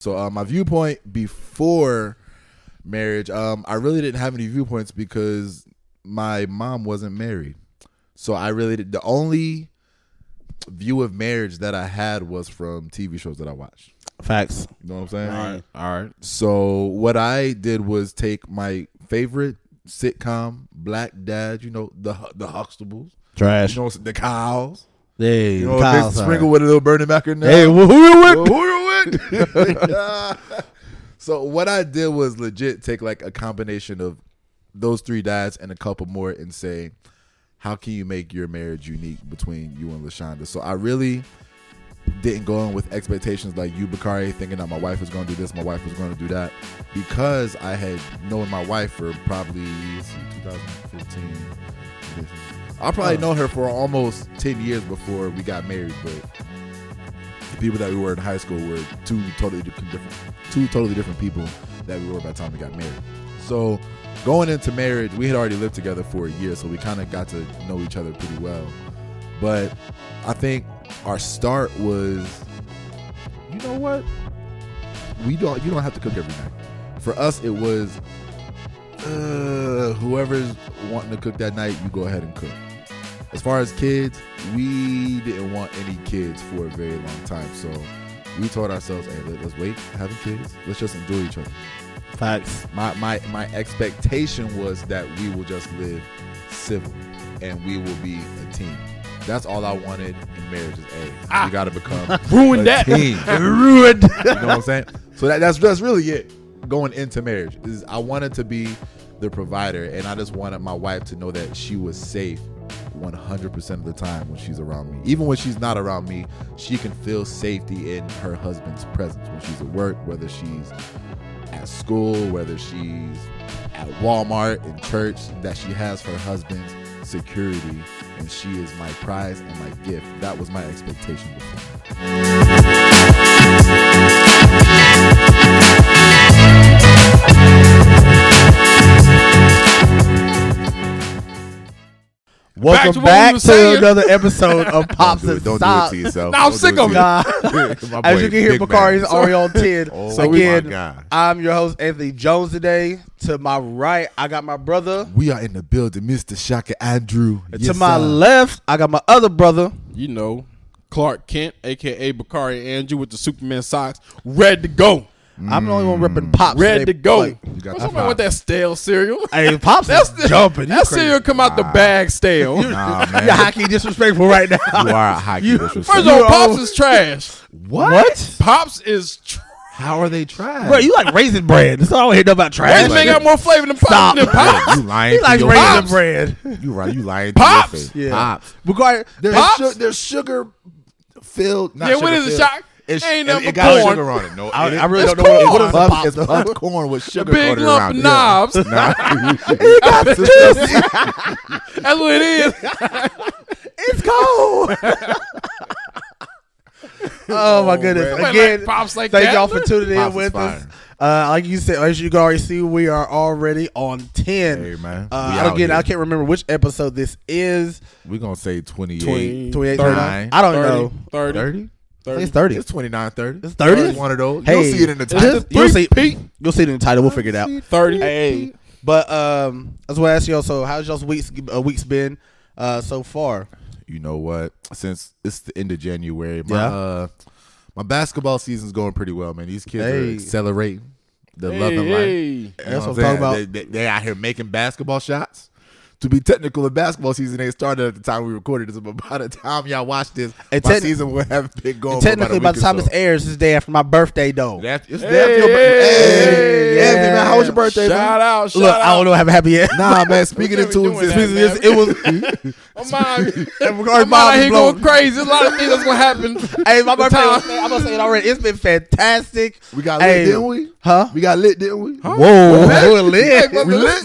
So uh, my viewpoint before marriage, um, I really didn't have any viewpoints because my mom wasn't married. So I really did, the only view of marriage that I had was from TV shows that I watched. Facts. You know what I'm saying? All right, all right. So what I did was take my favorite sitcom, Black Dad. You know the the Huxtables. Trash. You know the cows. Hey, You know, Kyle's they sprinkle right. with a little Bernie Mac in there. Hey, who you with? Who you with? so what I did was legit take like a combination of those three dads and a couple more and say, how can you make your marriage unique between you and Lashonda? So I really didn't go in with expectations like you, Bakari, thinking that my wife was going to do this, my wife was going to do that, because I had known my wife for probably see, 2015. I probably know her for almost 10 years before we got married, but the people that we were in high school were two totally different, two totally different people that we were by the time we got married. So going into marriage, we had already lived together for a year, so we kind of got to know each other pretty well. But I think our start was, you know what? We don't. You don't have to cook every night. For us, it was uh, whoever's wanting to cook that night, you go ahead and cook. As far as kids, we didn't want any kids for a very long time, so we told ourselves, "Hey, let, us wait having kids. Let's just enjoy each other." Facts. My my my expectation was that we will just live civil, and we will be a team. That's all I wanted in marriage. Is hey, ah. we got to become Ruined that. team. Ruined. You know what I'm saying? So that, that's that's really it. Going into marriage is I wanted to be the provider, and I just wanted my wife to know that she was safe 100% of the time when she's around me. Even when she's not around me, she can feel safety in her husband's presence when she's at work, whether she's at school, whether she's at Walmart, in church, that she has her husband's security, and she is my prize and my gift. That was my expectation before. Welcome to back was to another episode of Pops Don't and do it, don't Stop. do it to yourself. Nah, I'm sick of to it. yourself. My As you can hear, Big Bakari is Man. already on 10. Oh so my again, I'm your host, Anthony Jones, today. To my right, I got my brother. We are in the building, Mr. Shaka Andrew. And Yes, to my sir. left, I got my other brother. You know, Clark Kent, aka Bakari Andrew, with the Superman socks, ready to go. I'm the only one repping mm. Pops. Ready today. to go. Like, You got What's the wrong with that stale cereal? hey, Pops That's is the, jumping. You That crazy. cereal come out the bag stale. Nah, man. You're hockey disrespectful right now. you are a hockey You- disrespectful. First of all, Pops is trash. what? Pops is trash. How are they trash? Bro, you like raisin bread. That's all I want to hear about trash. Raisin Man got more flavor than Pops. Stop. Than Pops. you lying He to likes your raisin face. bread. You right. You lying Pops. to your face. Yeah. Pops. Bakari, There's, Pops? su- there's sugar filled. Not Yeah, what sugar is it, filled. Shaq? It's, Ain't it, nothing it but got corn. sugar on it. No, I, it, I really It's don't know what, corn. what is a puff, it's puff corn with sugar Big coated lump around of it. knobs. Nah. That's what it is. It's cold. oh my goodness! Somebody Again, like Pops like thank that. y'all for tuning in Pops is with us. Uh, like you said, as you can already see, we are already on ten. Hey, man. Uh, again, here. I can't remember which episode this is. We're going to say 28. 20, 28, 30, 39? I don't know. 30, 30? I think 30. it's thirty. It's 29, 30. It's 30? It's one of those. Hey, You'll see it in the just- title. you'll see. Pete. You'll see it in the title. We'll figure it out. 30. Hey, but um, I just want to ask y'all. So, how's y'all's weeks uh, weeks been uh, so far? you know what? Since it's the end of January, my Yeah. uh, my basketball season's going pretty well, man. These kids Hey. are accelerating. They're Hey, loving life. hey. That's what I'm saying? talking about. They, they, they out here making basketball shots. To be technical, the basketball season ain't started at the time we recorded this, but by the time y'all watch this, And my season will have been going. Technically, by a the time so. this airs, this day after my birthday, though. It's it's Hey, after your birthday. hey, Hey, Anthony, man, how was your birthday, Shout man? out. Shout Look, out. I don't know. I haven't happy yet. Nah, man. Speaking We of can't two doing existence, it was. Oh, my. I'm out Bob going crazy. There's a lot of things that's going to happen. Hey, my birthday. I'm gonna say it already. It's been fantastic. we got Hey, lit, didn't we? Huh? We got lit, didn't we? Whoa, we're lit. Hey, We lit.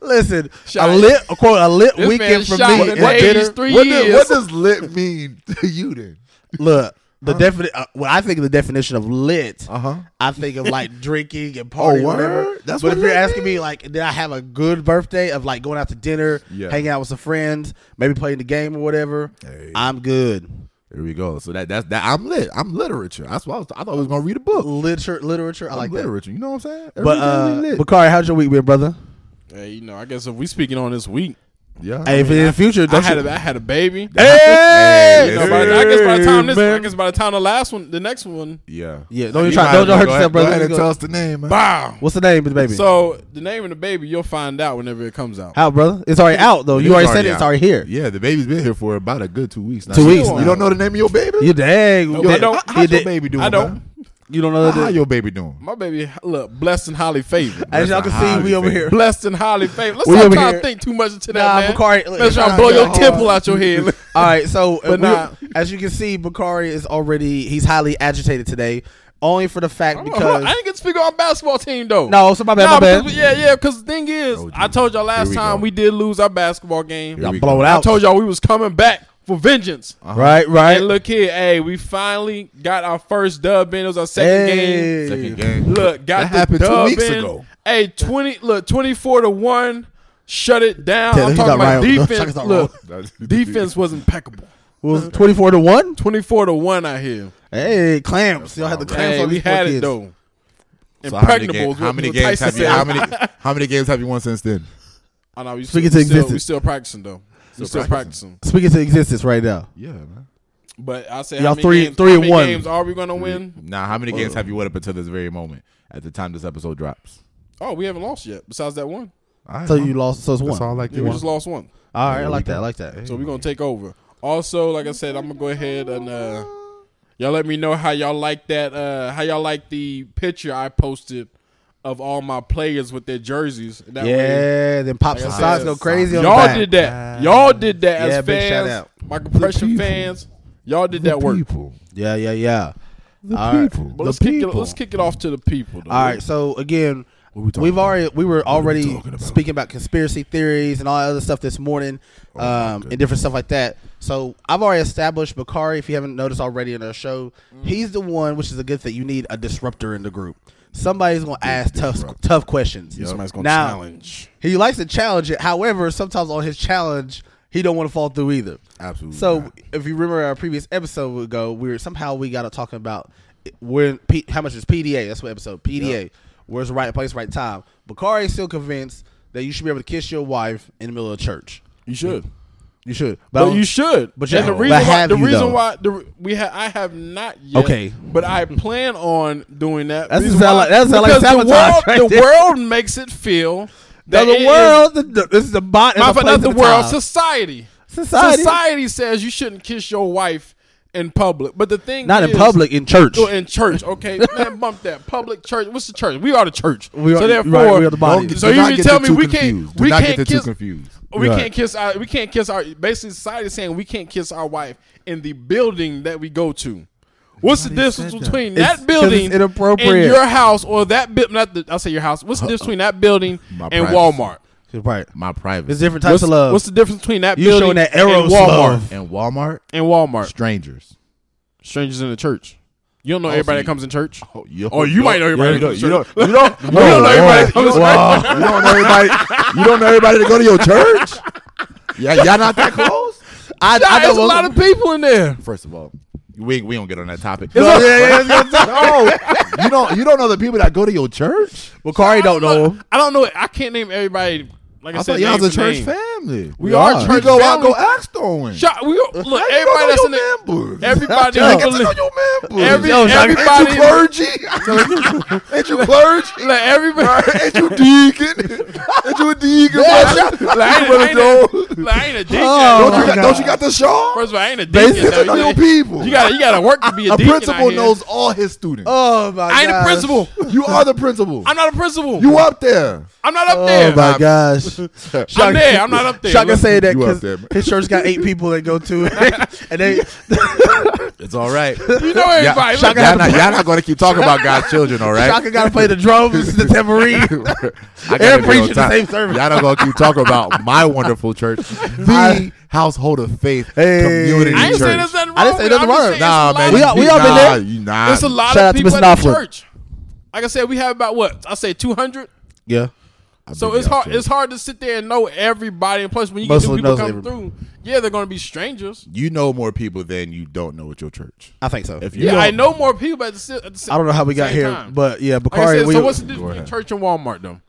Listen, Shot. A lit, a quote, a lit This weekend man for shot me. in is the 80s, three what, does, years. what does lit mean to you then? Look, the defini- uh, when I think of the definition of lit, Uh huh. I think of like drinking and partying, Oh, whatever. word? That's but what if you're lit asking me, like, did I have a good birthday of like going out to dinner, Yeah. hanging out with some friends, maybe playing the game or whatever? Hey. I'm good. There we go. So that that's that. I'm lit. I'm literature. That's why I, was, I thought I was gonna read a book. Literature, literature. I I'm like that. literature. You know what I'm saying? Every But day uh, we lit. Bakari, how's your week been, brother? Hey, you know, I guess if we speaking on this week, yeah. Hey, if in the future, I don't had you? a, I had a baby. Hey, You know, by the- I guess by the time this, I guess by the time the last one, the next one, yeah. Yeah, don't you You try, might don't as you well hurt go yourself, ahead- brother. Go ahead Let's and go. tell us the name, man. bow. What's the name of the baby? So the name of the baby, you'll find out whenever it comes out. How, brother? It's already out though. It You is already already said it. It's out. already here. Yeah, the baby's been here for about a good two weeks. now. Two weeks don't- now. You don't know the name of your baby? You dang. Yo, I don't. How, how's You your did- baby doing? I don't. man? You don't know How that. your baby doing? My baby, look, blessed and highly favored. As y'all can see, we over here. blessed and highly favored. Let's We not over try here- to think too much into Nah, that, man. Bakari. look, Let's try to blow your temple out your head. All right, so But we- nah. as you can see, Bakari is already he's highly agitated today, only for the fact Hold because hold. I didn't get to speak on our basketball team though. no, so my bad, Nah, my bad. because- yeah, yeah. Because the thing is, Oh, I told y'all last we time go. we did lose our basketball game. Here we blow go. it I told y'all we was coming back for vengeance. Uh-huh. Right, right. And look here, hey, we finally got our first dub in. It was our second game. Second game. Look, got That the happened two dub weeks in. ago. Hey, twenty look, twenty four to one. Shut it down. Tell I'm talking about right. defense. Chuck is not Look, defense was impeccable. was twenty four to one. Twenty four to one I hear. Hey, clamps! Y'all had the clamps Hey, on we these poor had it kids. though. So how many, games, how many games have you? How many? How many games have you won since then? I know we Speaking still, we still, we still practicing though. We Still still practicing. practicing. Speaking to existence right now. Yeah, man. But I say, Y'all how three- games, three how and many one. games are we gonna win? Now, how many games have you won up until this very moment? At the time this episode drops. Oh, we haven't lost yet. Besides that one, All right, So man. you lost. So it's That's one. all I like yeah, we just lost one. All right, I like that. I like that. So we're gonna take over. Also, like I said, I'm gonna go ahead and uh, y'all let me know how y'all like that. Uh, how y'all like the picture I posted of all my players with their jerseys. That way, Yeah, then pops Like and said, socks go crazy on the y'all back. did that. Y'all did that Yeah, as big shout fans, out. my compression fans. Y'all did The that work. people. Yeah, yeah, yeah. The All right. people. But the let's kick it. people. Let's kick it off to the people. Though. All right. So again, we we've about? already we were are we already about? speaking about conspiracy theories and all that other stuff this morning, Oh, um, and different stuff like that. So I've already established Bakari. If you haven't noticed already in our show, Mm. he's the one, which is a good thing. You need a disruptor in the group. Somebody's gonna ask tough disruptor. tough questions. Somebody's gonna Now- challenge. He likes to challenge it. However, sometimes on his challenge, he don't want to fall through either. Absolutely. So not. if you remember our previous episode ago, we were somehow we got to talking about when P, how much is PDA? That's what episode PDA. Where's the right place, right time? Bakari is still convinced that you should be able to kiss your wife in the middle of church. You should. You should, But you should. but But and the reason but why the you, reason though? why the, we ha- I have not yet. Okay. But I plan on doing that. That's Reason sound why- like- that sound like because the sabotage world, right the there. world makes it feel Now that the it is- world, the, the, this is the bot. not, not the world, society. Society. Society says you shouldn't kiss your wife in public. But the thing not in public, in church. Oh, in church, okay, man, bump that public church. What's the church? We are the church. We are- so right, therefore, we are the body. Don't- so you mean get tell me two we can't confused. Do we not can't get the kiss confused. We Right. can't kiss our we can't kiss our basically society is saying we can't kiss our wife in the building that we go to. What's the difference said that. between It's- that 'cause building inappropriate. and your house or that bit not the, I'll say your house. What's the uh, difference uh, between that building My and privacy. Walmart? Right. My private. There's different types What's, of love. what's the difference between that You building showing that and Eros Walmart love. and Walmart, and Walmart? strangers. Strangers in the church. You don't know Oh, everybody so that comes in church. Oh, you, Oh, you might know everybody You don't, that you comes don't, to you don't, you don't, don't know everybody that comes to You don't know everybody. You don't know everybody to go to your church. Yeah, y'all not that close. I, Nah, I know there's a lot of people in there. First of all, we we don't get on that topic. No, yeah, yeah, yeah. no, you don't. You don't know the people that go to your church. Bakari don't know. I don't know. I can't name everybody. Like I, I said, thought y'all was a church for name. Family. We We are are. church We go out, go axe throwing. Shot, we look. How you Everybody that's in the your members. everybody How you in get to know your members. every Yo, Shaka, Ain't you clergy? Ain't you clergy? like everybody. Ain't you deacon? Ain't you a deacon? brother? Like, I ain't, Brother I ain't, a, like, I ain't a deacon. Oh, Don't you got? Don't you got the shawl? First of all, I ain't a deacon. Get to know your people. You got you got to work to be a, deacon. a principal knows all his students. Oh my I ain't a principal. You are the principal. I'm not a principal. You up there? I'm not up oh there. Oh my gosh. I'm there. I'm not up there. Shaka Look, say that because his church got eight people that go to it, and they It's all right. You know everybody. Shaka Look, Y'all not, y'all not going to keep talking about God's children, all right? Shaka got to play the drums, the tambourine. I gotta preach the same service. Y'all not gonna keep talking about my wonderful church, the household of faith Hey. community I ain't church. saying there's nothing wrong. I didn't say with nothing wrong. Nah, man, We all- we all been nah, there. You nah. There's a lot Shout of people Mr. at the church. Like I said, we have about what I say 200. yeah, I So it's hard. church. It's hard to sit there and know everybody. And plus, when you Most get new people knows come through, yeah, they're going to be strangers. You know more people than you don't know at your church. I think so. If you Yeah, I know more people at the, at the I don't know how we got here, time. but yeah, Like Bakari. said, we, so what's the difference between church and Walmart though?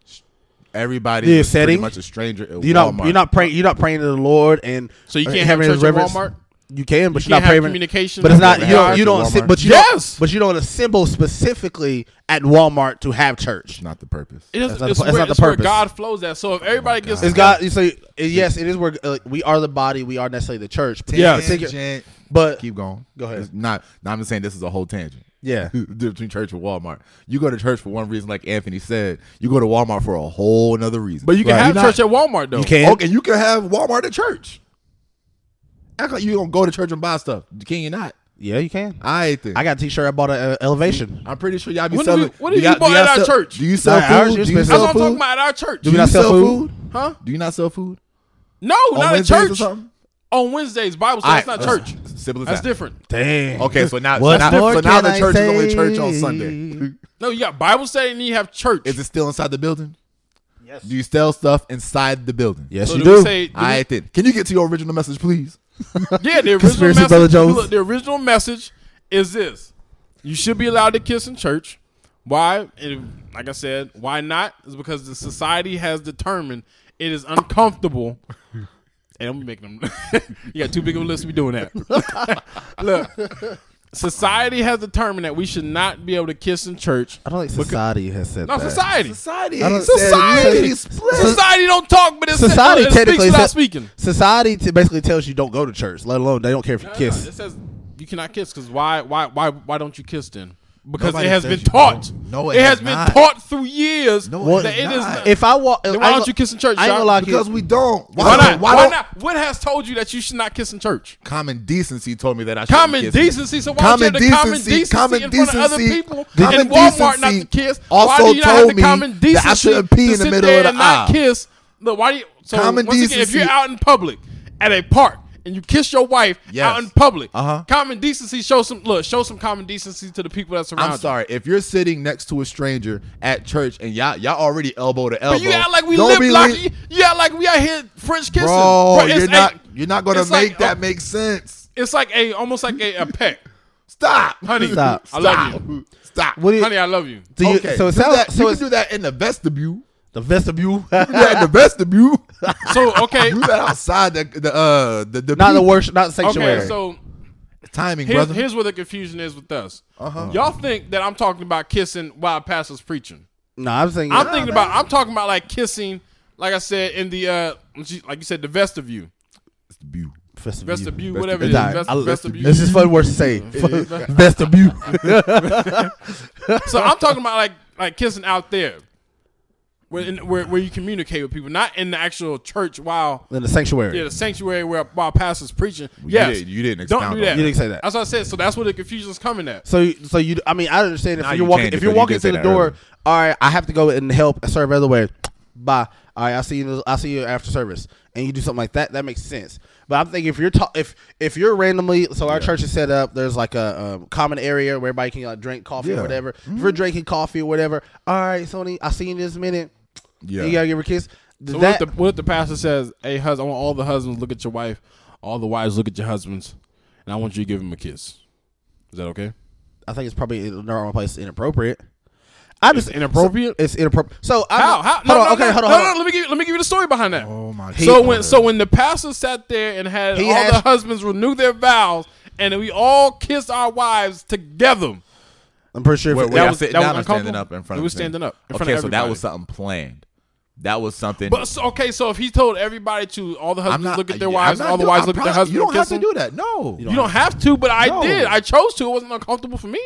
Everybody Yeah, is pretty much a stranger. At you're not you're not praying you're not praying to the Lord and So you uh, can't have having church at reverence. Walmart. You can, but You you're can't not have praying. communication. But it's not you don't you don't assi- but you Yes! don't but you don't assemble specifically at Walmart to have church. It's not the purpose. It is, That's not it's the- that's where, not the it's where purpose. God flows that. So if everybody gets It's God. You say yes, it is where uh, we are the body. We are necessarily the church. But Yes. Tangent. but Keep going. Go ahead. It's not. No, I'm just saying this is a whole tangent. yeah, between church and Walmart. You go to church for one reason, like Anthony said. You go to Walmart for a whole another reason. But you can Right. have You're church at Walmart though. you can. okay, you can have Walmart at church. Act like you don't go to church and buy stuff. Can you not? Yeah, you can. I think. I got a T-shirt. I bought at uh, Elevation. I'm pretty sure y'all be What do selling. we- what do you y'all- bought y'all at our sell- church? Do you sell Not ours, food? it's Do you expensive. That's sell what I'm talking food? about at our church. Do Do you not sell food? Huh? Do you not sell food No, on not at Wednesdays or church. something? On Wednesdays, Bible study. That's not All right, church. Simple as That's that. different. Dang. Okay, so now, What so now, more so now can the I church is only church on Sunday. No, you got Bible study and you have church. Is it still inside the building? Yes. Do you sell stuff inside the building? Yes, so you do we do. say- do we- I then. Can you get to your original message, please? Yeah, the original message. Brother Jones. Look, the original message is this: you should be allowed to kiss in church. Why? And like I said, why not? Is because the society has determined it is uncomfortable. And I'm making them. you got too big of a list to be doing that. Look, society has determined that we should not be able to kiss in church. I don't think society has said No, that. society. Society. I don't- ain't said Society. split. Society don't talk, but it's Society it technically speaks without said- speaking. Society t- basically tells you don't go to church, let alone they don't care if you No, no, kiss. It says you cannot kiss because why? Why? Why? Why don't you kiss then? Because Nobody it has been taught. No, it, it has has been taught through years No, it that has it is. not. Not, If I walk, Then why don't you kiss in church, I ain't gonna lie to you. Because we don't. why not? Why, Why, don't? What has told you that you should not kiss in church? Common decency told me that I should kiss. Common decency. So why don't you have the common decency, common in front of other people common in Walmart not to kiss? also why do you not have told the me common that I shouldn't pee in the middle of the and not kiss? Look, why do you? So Common once again, if you're out in public at a park and you kiss your wife Yes. out in public, Uh-huh. common decency show some look, show some common decency to the people that surround I'm you. sorry. If you're sitting next to a stranger at church and y'all y'all already elbow to elbow, But you act like we don't lip le- You, you act like we out here French kissing, Bro, it's you're a- not you're not gonna make like, that uh, make sense. It's like a almost like a, a peck, Stop, honey. Stop. I love you, Stop. What you, honey. I love you. do you okay, so it do sounds that, so you can do that in the vestibule. The vestibule, Do that in the vestibule. So okay, do that outside the the uh the, the not the people. worship, not the sanctuary. okay. So timing, here's, brother. here's where the confusion is with us. Uh-huh. Y'all think that I'm talking about kissing while pastor's preaching. no, I'm saying I'm thinking about. I'm talking about like kissing, like I said in the uh, like you said, the vestibule, Vestibule. vestibule. vestibule, whatever it is, Nah, vest- vestibule. This is fun words to say. vestibule. So I'm talking about like like kissing out there, where in, where where you communicate with people, not in the actual church while In the sanctuary. yeah the sanctuary where while pastor's preaching. You yes, didn't- you didn't don't do that. that. You didn't say that. That's what I said. So that's where the confusion is coming at. So, so you, I mean, I understand if Now you're you walking, if you're because you walking did through the door. earlier. All right, I have to go and help serve other way. Bye. All right, I'll see you. I'll see you after service, and you do something like that. That makes sense. But I'm thinking if you're ta- if if you're randomly, so our church is set up. There's like a um, common area where everybody can like drink coffee Yeah. or whatever. If you're drinking coffee or whatever, all right, Sony, I'll see you in this minute. Yeah. You gotta give her a kiss. So that, what, if the, what if the pastor says, "Hey, husband, I want all the husbands look at your wife, all the wives look at your husbands, and I want you to give him a kiss." Is that okay? I think it's probably in the wrong place. Inappropriate. I It's just inappropriate. It's inappropriate. So I'm, How? How? Hold No, on. no, okay, no, hold on. no, hold on. no, Let me give you, let me give you the story behind that. Oh my so God. when so when the pastor sat there and had He all has- the husbands renew their vows, and we all kissed our wives together. I'm pretty sure. If Wait, it- wait, that I was- that was down or standing up in front We of was standing up in front okay, of so that was something planned. That was something. But so, okay, so if he told everybody to all the husbands not look at their yeah, wives, I'm and all the not wives doing- look at their husbands, You don't and have kiss to do that. No, You don't have to, but I No. did. I chose to. It wasn't uncomfortable for me.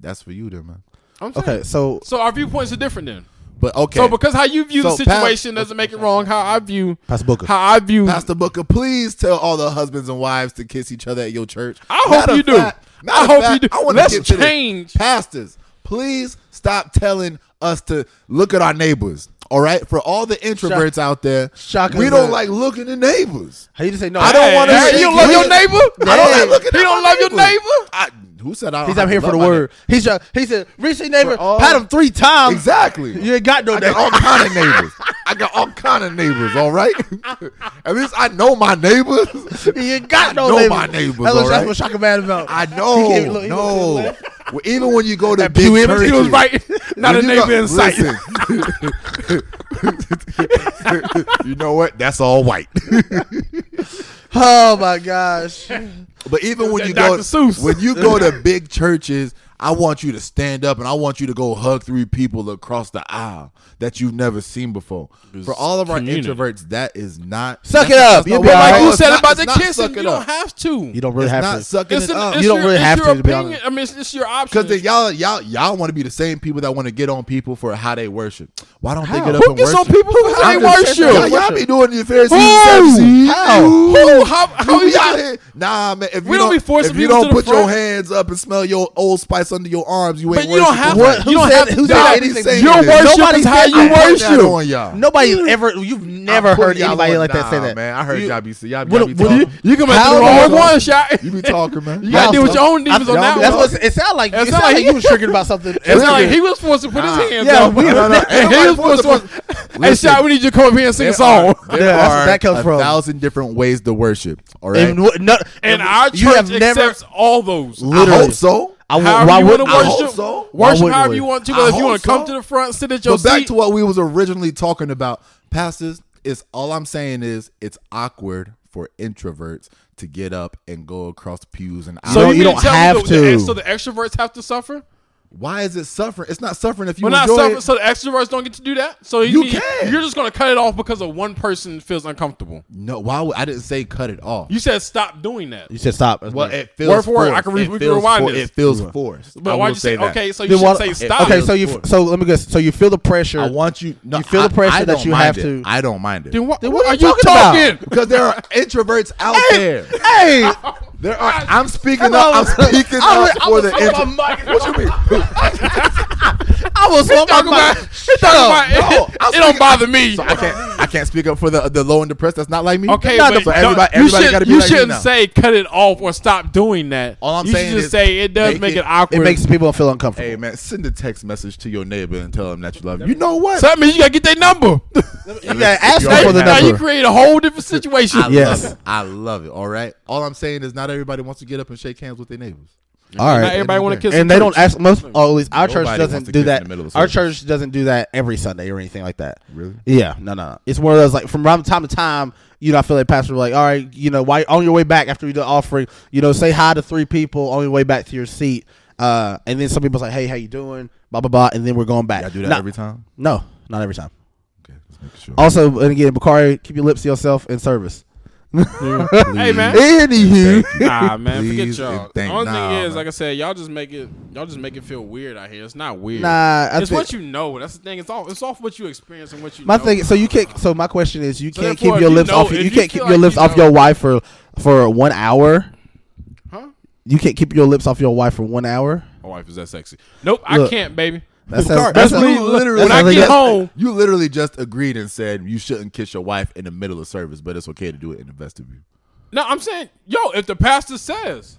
that's for you, then, man. I'm saying. okay, so So our viewpoints are different then. But okay, So because how you view the So, Pat- situation doesn't make it wrong. How I view Pastor Booker. how I view. Pastor Booker, please tell all the husbands and wives to kiss each other at your church. I hope you of do. fact- I hope fact, you do. I wanna Let's get to this. change. Pastors, please stop telling us to look at our neighbors. All right, for all the introverts out there, Shock we don't like looking at neighbors. how you just say no? I don't wanna Hey, you don't love your neighbor. I don't like looking at don't love your neighbor. I, who said I don't He's out here for the word. He's just, he said, your neighbor, all- pat him three times. Exactly. You ain't got no I got all kind of neighbors. I got all kind of neighbors. All right. At least I know my neighbors. You ain't got I no know neighbors. my neighbors, That's what, all that's right? what Shaka mad about. I know. gave- look, he went to no. Well, even when you go to That big Pew Evans, he churches, was right. Not a neighbor in sight. you know what? That's all white. Oh my gosh. But even when you go, Dr. Seuss. when you go to big churches, I want you to stand up and I want you to go hug three people across the aisle that you've never seen before. For all of our community. introverts, that is not. Suck it up. You'll not be what- all right. Like you said not- about the not kissing, you don't have to. You don't really It's have not to. sucking It's it an- up. it's You don't really have your to, to be honest. I mean, it's, it's your option. Because y'all, y'all, y'all want to be the same people that want to get on people for how they worship. Why don't they get up Who and gets worship? on people for how I'm they just- worship? Y'all, y'all be doing your Pharisees Who? and How? Who? How, how You you out here? Nah, man. If We you don't be forcing if you people don't to the put your hands up and smell your old spice under your arms, you ain't But you don't worshiping have right. What? You don't Who have said- to who said that. anything? Your worship is how you that. I worship. on y'all. Nobody ever. You've never heard y'all anybody on- like that say that. man. I heard You- y'all be y'all, y'all be what you- talking. You come at How the wrong one shot. You be talking, man. You gotta deal with your own demons on that That's what it sounded like. It It sound sounded like like you was triggered about something. It sounded like he was forced to put his hands Yeah, up. He was forced to. Hey, Listen. shot, we need you to come up here and sing a song. There Yeah, are that comes a from. thousand different ways to worship. All right. And, what- no, And our you have church never. accepts all those. I hope so. I would, However why you would want I to hope worship, so. Why worship however we? you want to. I But if you want to come so. to the front, sit at your seat. But back to what we was originally talking about, pastors. Is all I'm saying is it's awkward for introverts to get up and go across pews and You so don't- you, you don't tell have the- the- to. so the extroverts have to suffer. Why is it suffering? It's not suffering if you We're not enjoy suffering. it. So the extroverts don't get to do that. So You mean can. You're just going to cut it off because of one person feels uncomfortable. No, why? Would, I didn't say cut it off. You said stop doing that. You said stop. well, it feels Word for word. I can re- It we can feels rewind for- this. It feels forced. But why'd will you say, that. okay? So you Then should what- say stop. Okay, so you so let me guess. So you feel the pressure. I want you. No, You feel the I- pressure I that don't you mind have it. to- I don't mind it Then what, Then what what are are you you talking about? talking? because there are introverts out there. hey, There are. I'm speaking up. I'm speaking up for the. talking Intro- about what you mean? I was talking Talking about. about, talking about No, it, it don't bother me. So I can't. I can't speak up for the the low and depressed. That's not like me. Okay, Not but so don't- everybody. you, Everybody should, got to be you like me shouldn't now. say cut it off or stop doing that. All I'm you saying should just is say it does make make it- it, awkward. It makes people feel uncomfortable. Hey man, send a text message to your neighbor and tell them that you love them. You know what? so that means you gotta get their number. you gotta ask them for already the now you number. create a whole different situation. I Yes. love it. I love it. All right. All I'm saying is not everybody wants to get up and shake hands with their neighbors. All Not everybody want to kiss. and in they church. don't ask most. Or at least our church wants doesn't to do kiss that. in the middle of Our service. church doesn't do that every Sunday or anything like that. Really? Yeah, no, no. It's one of those like from time to time. You know, I feel like pastor like, all right, you know, why on your way back after you do the offering, you know, say hi to three people on your way back to your seat, uh, and then some people's like, hey, how you doing? Blah blah blah, and then we're going back. Y'all do that No- every time. No, not every time. Okay, let's make sure. Also, and again, Bakari, keep your lips to yourself in service. Hey man. Anywho, Thank you. Nah, man, Please forget y'all. and The thank- only nah, thing is, man. like I said, y'all just make it, y'all just make it feel weird out here. It's not weird. nah, I it's think- what you know. That's the thing. It's all, it's off what you experience and what you. My know. thing, so you can't. So my question is, you So can't therefore, keep your you lips know- off. if You you can't feel keep your like lips you off know- your wife for for one hour. Huh? You can't keep your lips off your wife for one hour. My wife is that sexy. Nope, Look. I can't, baby. That Car- sounds, that's that me, literally- When I get home, You literally just agreed and said you shouldn't kiss your wife in the middle of service, but it's okay to do it in the vestibule. no, I'm saying, yo, if the pastor says,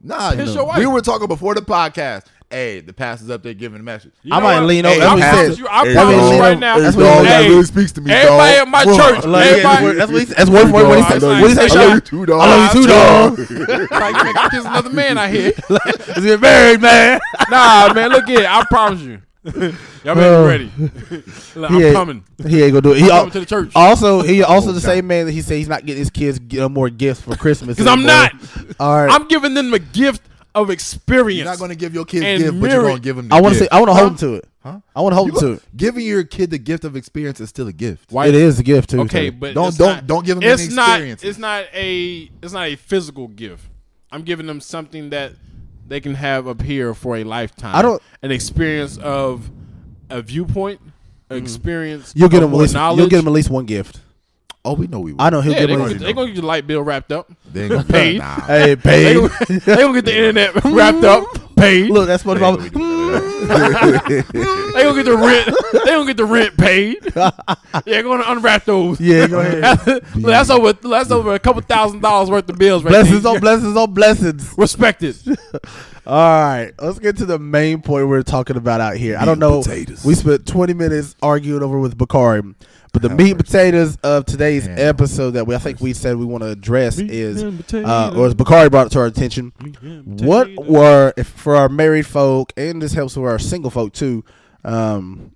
Nah, Kiss you your know, wife. we were talking before the podcast. Hey, the pastor's up there giving a message. you I might what? lean Hey, over- I that's what he promise you, I Hey, promise dog. you right now. that's dog, what he that Hey, really speaks to me, everybody dog. at my Whoa. church, Like, everybody. that's what he, that's one point when he said. What he say? I I love love you you too, dog. I love you too, dog. like, man, I kiss another man out here. Let's married, man. nah, man, look here. I promise you. Y'all better Oh. be ready. Look, I'm coming. He ain't gonna do it. He I'm al- coming to the church. also he oh, also the down. same man that he said he's not getting his kids no more gifts for Christmas. Because I'm not. All right. I'm giving them a gift of experience. You're not going to give your kids And gift, but you're going to give them. The I want to say. I want to Huh? hold him to it. Huh? I want to hold You him to it. Giving your kid the gift of experience is still a gift. Why- It is a gift too. Okay, too. but Don't- it's don't- not- don't give them it's any not experiences. it's not a it's not a physical gift. I'm giving them something that they can have up here for a lifetime. I don't- an experience of a viewpoint, an mm-hmm. experience. you'll get of him at more least knowledge. you'll get him at least one gift. Oh, we know we. Will. I know he'll Yeah, give they're gonna, get, least- they gonna get your light bill wrapped up. They ain't gonna Paid. Nah. Hey, They babe. gonna, they gonna get the internet wrapped up, paid. Look, that's what They ain't gonna do that. They gonna get the rent. They gonna get the rent paid. Yeah, gonna unwrap those. Yeah, go ahead. Look, that's over. That's over a couple thousand dollars worth of bills. Right blessings there. on blessings on blessings. Respect it. All right, let's get to the main point we're talking about out here. I don't know. potatoes. We spent 20 minutes arguing over with Bakari, but the meat and potatoes of today's Damn. episode that we I think we said we want to address Meat is, uh, or as Bakari brought it to our attention, what were if for our married folk and this helps for our single folk too. Um,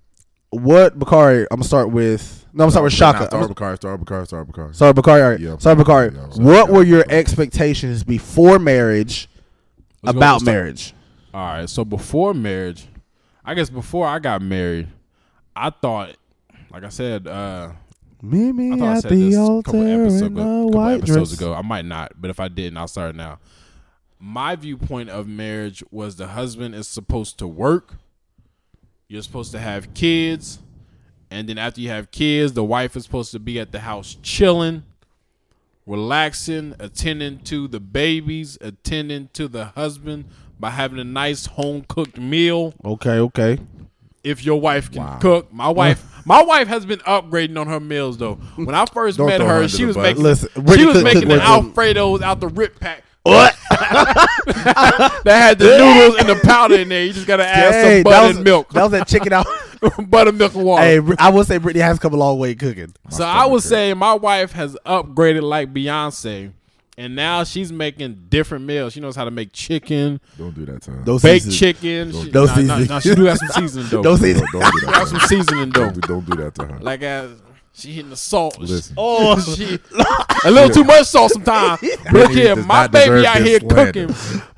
what Bakari? I'm gonna start with. No, I'm gonna start with Shaka. Gonna- Bakari, start Bakari, start Bakari. Sorry, Bakari. all right. Yeah. Sorry, Bakari. Yeah, sorry. what were your expectations before marriage Let's about marriage? All right. So before marriage, I guess before I got married, I thought, like I said, uh, Meet I me thought I at said the this a altar couple ago. a couple episodes dress. ago. I might not, but if I didn't, I'll start now. My viewpoint of marriage was the husband is supposed to work. You're supposed to have kids, and then after you have kids, the wife is supposed to be at the house chilling, relaxing, attending to the babies, attending to the husband by having a nice home cooked meal Okay, okay. if your wife can Wow. cook. My wife, my wife has been upgrading on her meals though. When I first Don't met throw her her, under she the was bus. making Listen, she Brittany was making the with Alfredos out the rip pack What? that had the noodles and the powder in there. You just gotta add Hey, some butter that was, and milk, That was that chicken out. buttermilk and water. hey, I will say Brittany has come a long way cooking. so I would say my wife has upgraded like Beyonce, and now she's making different meals. She knows how to make chicken, Don't do that to her. Those baked seasons. chicken. She, Don't nah, nah, nah, she do have some seasoning though. Those Don't, seasons. don't do She got that. some seasoning though. Don't, don't do that to her. Like uh, she hitting the salt. Listen. Oh, she, a little too much salt sometimes. Look here, my baby out here slander. cooking.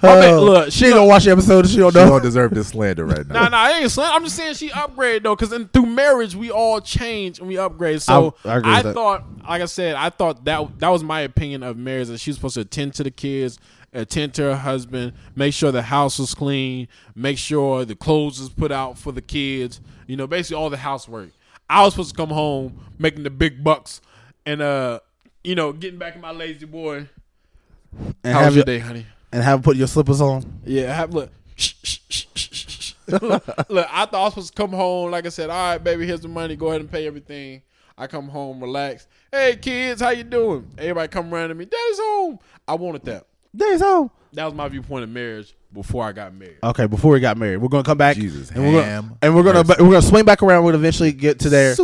My ba- Oh, look, she ain't gonna watch the episode. She don't She don't deserve this slander right now. Nah, nah, I ain't slant. I'm just saying she upgraded though, because through marriage we all change and we upgrade. So I- I agree with that. thought, like I said, I thought that that was my opinion of marriage that she's supposed to attend to the kids, attend to her husband, make sure the house is clean, make sure the clothes is put out for the kids. You know, basically all the housework. I was supposed to come home making the big bucks and uh, you know, getting back in my lazy boy. And How have was your your, day, honey? and have put your slippers on. Yeah, have look. Shh. look, I thought I was supposed to come home. Like I said, all right, baby, here's the money. Go ahead and pay everything. I come home, relax. Hey, kids, how you doing? Everybody come around to me. Daddy's home. I wanted that. There's home. That was my viewpoint of marriage before I got married. Okay, before we got married, we're gonna come back. Jesus, and we're gonna, and we're gonna mercy. we're gonna swing back around. We'll eventually get to there.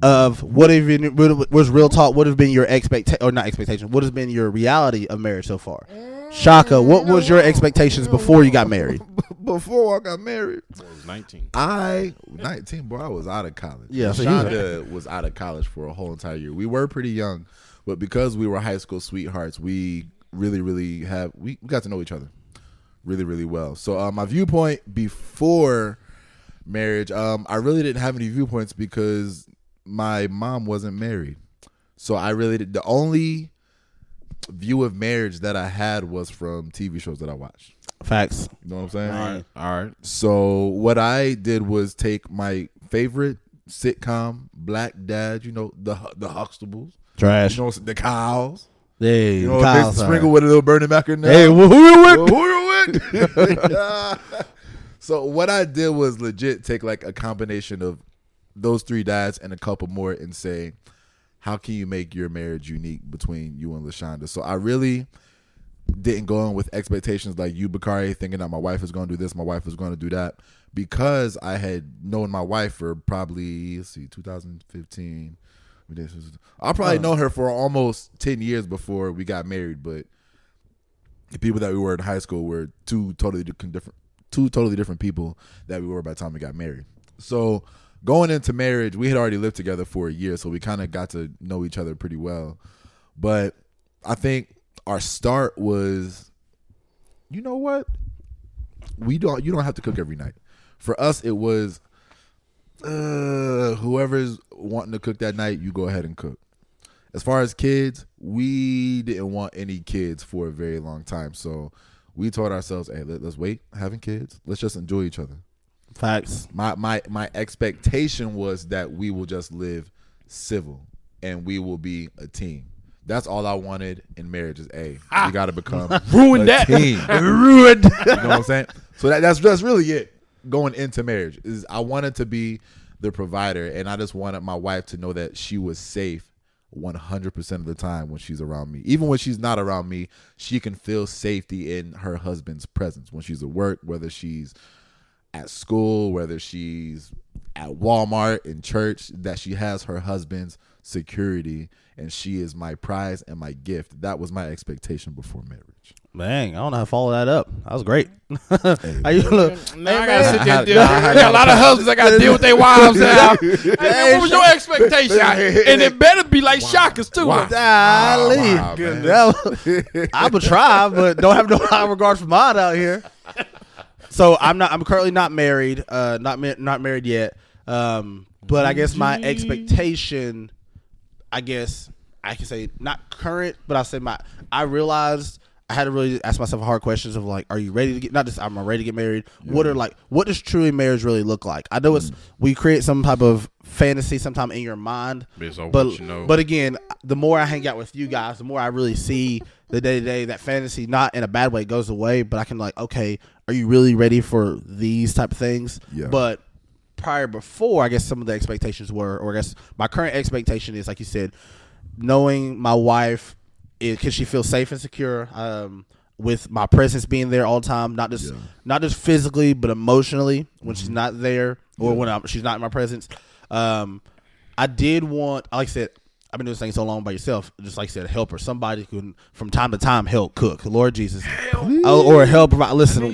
Of what have been what was real talk? What have been your expectation or not expectation? What has been your reality of marriage so far? Shaka, what was your expectations before you got married? Before I got married, I was 19. I 19, bro. I was out of college. Yeah, so he was- was out of college for a whole entire year. We were pretty young, but because we were high school sweethearts, we really, really have we, we got to know each other really, really well. So uh, my viewpoint before marriage, um, I really didn't have any viewpoints because my mom wasn't married. So I really did. The only view of marriage that I had was from TV shows that I watched. Facts. You know what I'm saying? All right. All right. So what I did was take my favorite sitcom, Black Dad. You know the the Huxtables. Trash. You know the cows. Hey, You know they sprinkle with a little Bernie Mac in there. Hey, well, who you with? Well, who you with? so what I did was legit take like a combination of those three dads and a couple more and say, how can you make your marriage unique between you and Lashonda? So I really didn't go in with expectations like you, Bakari, thinking that my wife is going to do this, my wife is going to do that, because I had known my wife for probably let's see, 2015. I probably Oh. known her for almost 10 years before we got married, but the people that we were in high school were two totally different, two totally different people that we were by the time we got married. So going into marriage, we had already lived together for a year, so we kind of got to know each other pretty well. But I think our start was, you know what? We don't. You don't have to cook every night. For us, it was uh, whoever's wanting to cook that night, you go ahead and cook. As far as kids, we didn't want any kids for a very long time, so we told ourselves, "Hey, let, us wait having kids. Let's just enjoy each other." Facts. My my my expectation was that we will just live civil and we will be a team. That's all I wanted in marriage is a we got to become Ruined a that. team. Ruined. You know what I'm saying? So that, that's that's really it. Going into marriage is I wanted to be the provider, and I just wanted my wife to know that she was safe 100% of the time when she's around me. Even when she's not around me, she can feel safety in her husband's presence. When she's at work, whether she's at school, whether she's at Walmart, in church, that she has her husband's security and she is my prize and my gift. That was my expectation before marriage. Dang, I don't know how to follow that up. That was great. How you look? Now I gotta sit there I and deal. had- I had- a lot of husbands I gotta deal with their wives now. Hey, man, what was your expectation? And it better be like Shaka's too. Wow. Golly. Wow, Good. man. That- I would try, but don't have no high regard for mine out here. So I'm not. I'm currently not married. Uh, not ma- not married yet. Um, but I guess my expectation, I guess I can say not current, but I say my. I realized I had to really ask myself hard questions of like, are you ready to get? Not just I'm ready to get married. What are like? What does truly marriage really look like? I know it's mm. we create some type of fantasy sometime in your mind, but you know. but again, the more I hang out with you guys, the more I really see the day to day that fantasy, not in a bad way, goes away. But I can like, okay, are you really ready for these type of things? Yeah. But prior before, I guess some of the expectations were, or I guess my current expectation is, like you said, knowing my wife, it, can she feel safe and secure? Um, with my presence being there all the time, not just Yeah. not just physically, but emotionally when she's not there or when I'm, she's not in my presence. Um, I did want, like I said, I've been doing this thing so long by yourself. Just like I said, a helper, somebody who can from time to time help cook. Lord Jesus, Oh, or help. Listen,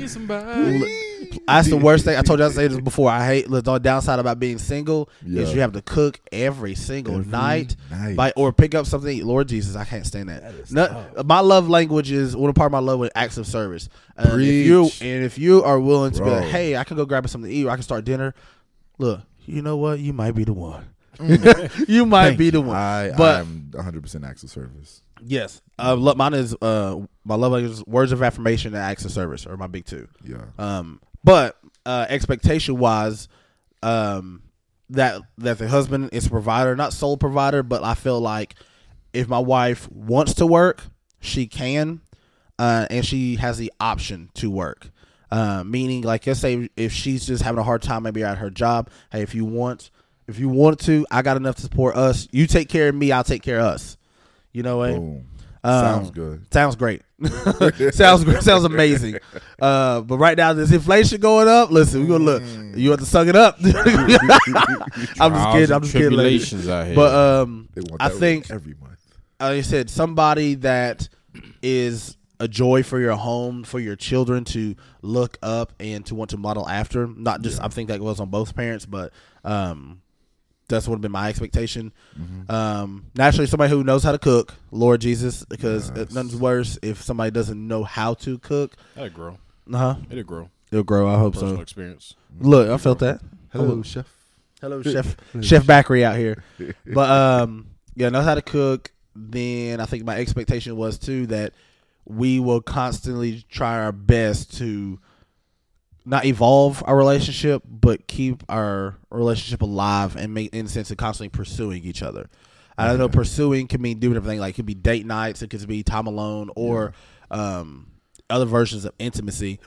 that's the worst thing. I told you I say this before. I hate the downside about being single Yeah. is you have to cook every single Every night, night. By, or pick up something. Lord Jesus, I can't stand that. No- my love language is one part of my love with acts of service. Uh, if you and if you are willing to be like, hey, I can go grab something to eat, or I can start dinner. Look, you know what? You might be the one. you might Thank be the one. I, but I'm 100% acts of service. yes, uh, mine is uh, my love language is words of affirmation and acts of service are my big two. Yeah. Um, but uh, expectation wise, um, that that the husband is provider, not sole provider, but I feel like if my wife wants to work, she can, uh, and she has the option to work. Uh, meaning, like, let's say if she's just having a hard time, maybe at her job. Hey, if you want, if you want to, I got enough to support us. You take care of me, I'll take care of us. You know what? Boom. Um, Sounds good. Sounds great. sounds great. Sounds amazing. Uh, but right now, this inflation going up. Listen, we gonna look. You have to suck it up. I'm just kidding. I'm just kidding. lady. Tribulations out here. But um, I think every month. like I said, somebody that is a joy for your home, for your children to look up and to want to model after. Not just I think that goes on both parents, but um, that's what have been my expectation. Mm-hmm. Um, naturally, somebody who knows how to cook, Lord Jesus, because Yes. nothing's worse if somebody doesn't know how to cook. It'll grow. Uh huh. It'll grow. It'll grow. I hope Personal so. experience. Look, I felt that. Hello, chef. Hello, chef Chef Bakari out here. But um, yeah, knows how to cook. Then I think my expectation was too that we will constantly try our best to not evolve our relationship, but keep our relationship alive and make in the sense of constantly pursuing each other. I don't know pursuing can mean doing everything like it could be date nights, it could be time alone, or um, other versions of intimacy.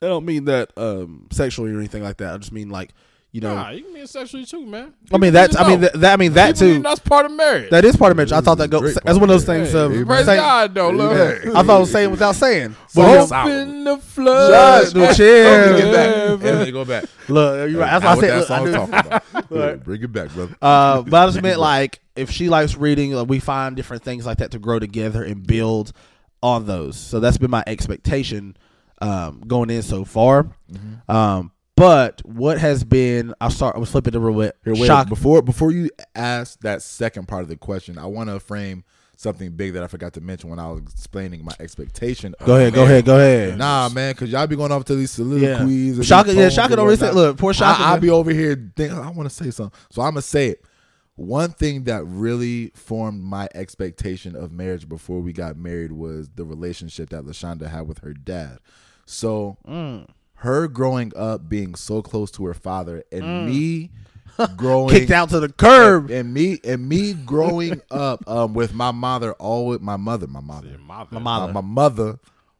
I don't mean that um, sexually or anything like that. I just mean like you know. Nah, you can be sexually too, man. I mean People that's I mean that, that I mean that People too. know That's part of marriage. That is part of marriage. I thought that goes. That's one of those part. things Hey, of praise saying- God, though. Look. Hey. I thought I was saying without saying. So But solid. Open the Josh, flood. no, hey, chill. Bring it back. Yeah, Anthony, go back. look, you're right. That's what I what said. that Look, I song's knew- talking about. Right. Bring it back, brother. Uh, but I just meant like if she likes reading, like, we find different things like that to grow together and build on those. So that's been my expectation um, going in so far. Um, but what has been? I'll start. I was flipping real bit. Here, wait. Shock. Before before you ask that second part of the question, I want to frame something big that I forgot to mention when I was explaining my expectation. Of Go ahead. Go ahead. Go ahead. Nah, man, because y'all be going off to these soliloquies. and Shaka- yeah, Shaka don't say- look, poor Shaka, I, I'll be over here thinking, I want to say something. So I'm to say it. One thing that really formed my expectation of marriage before we got married was the relationship that LaShonda had with her dad. So Mm. Her growing up being so close to her father and me growing Kicked out to the curb. and, and me and me growing up um, with my mother always my mother my mother Mother. My uh, mother. my mother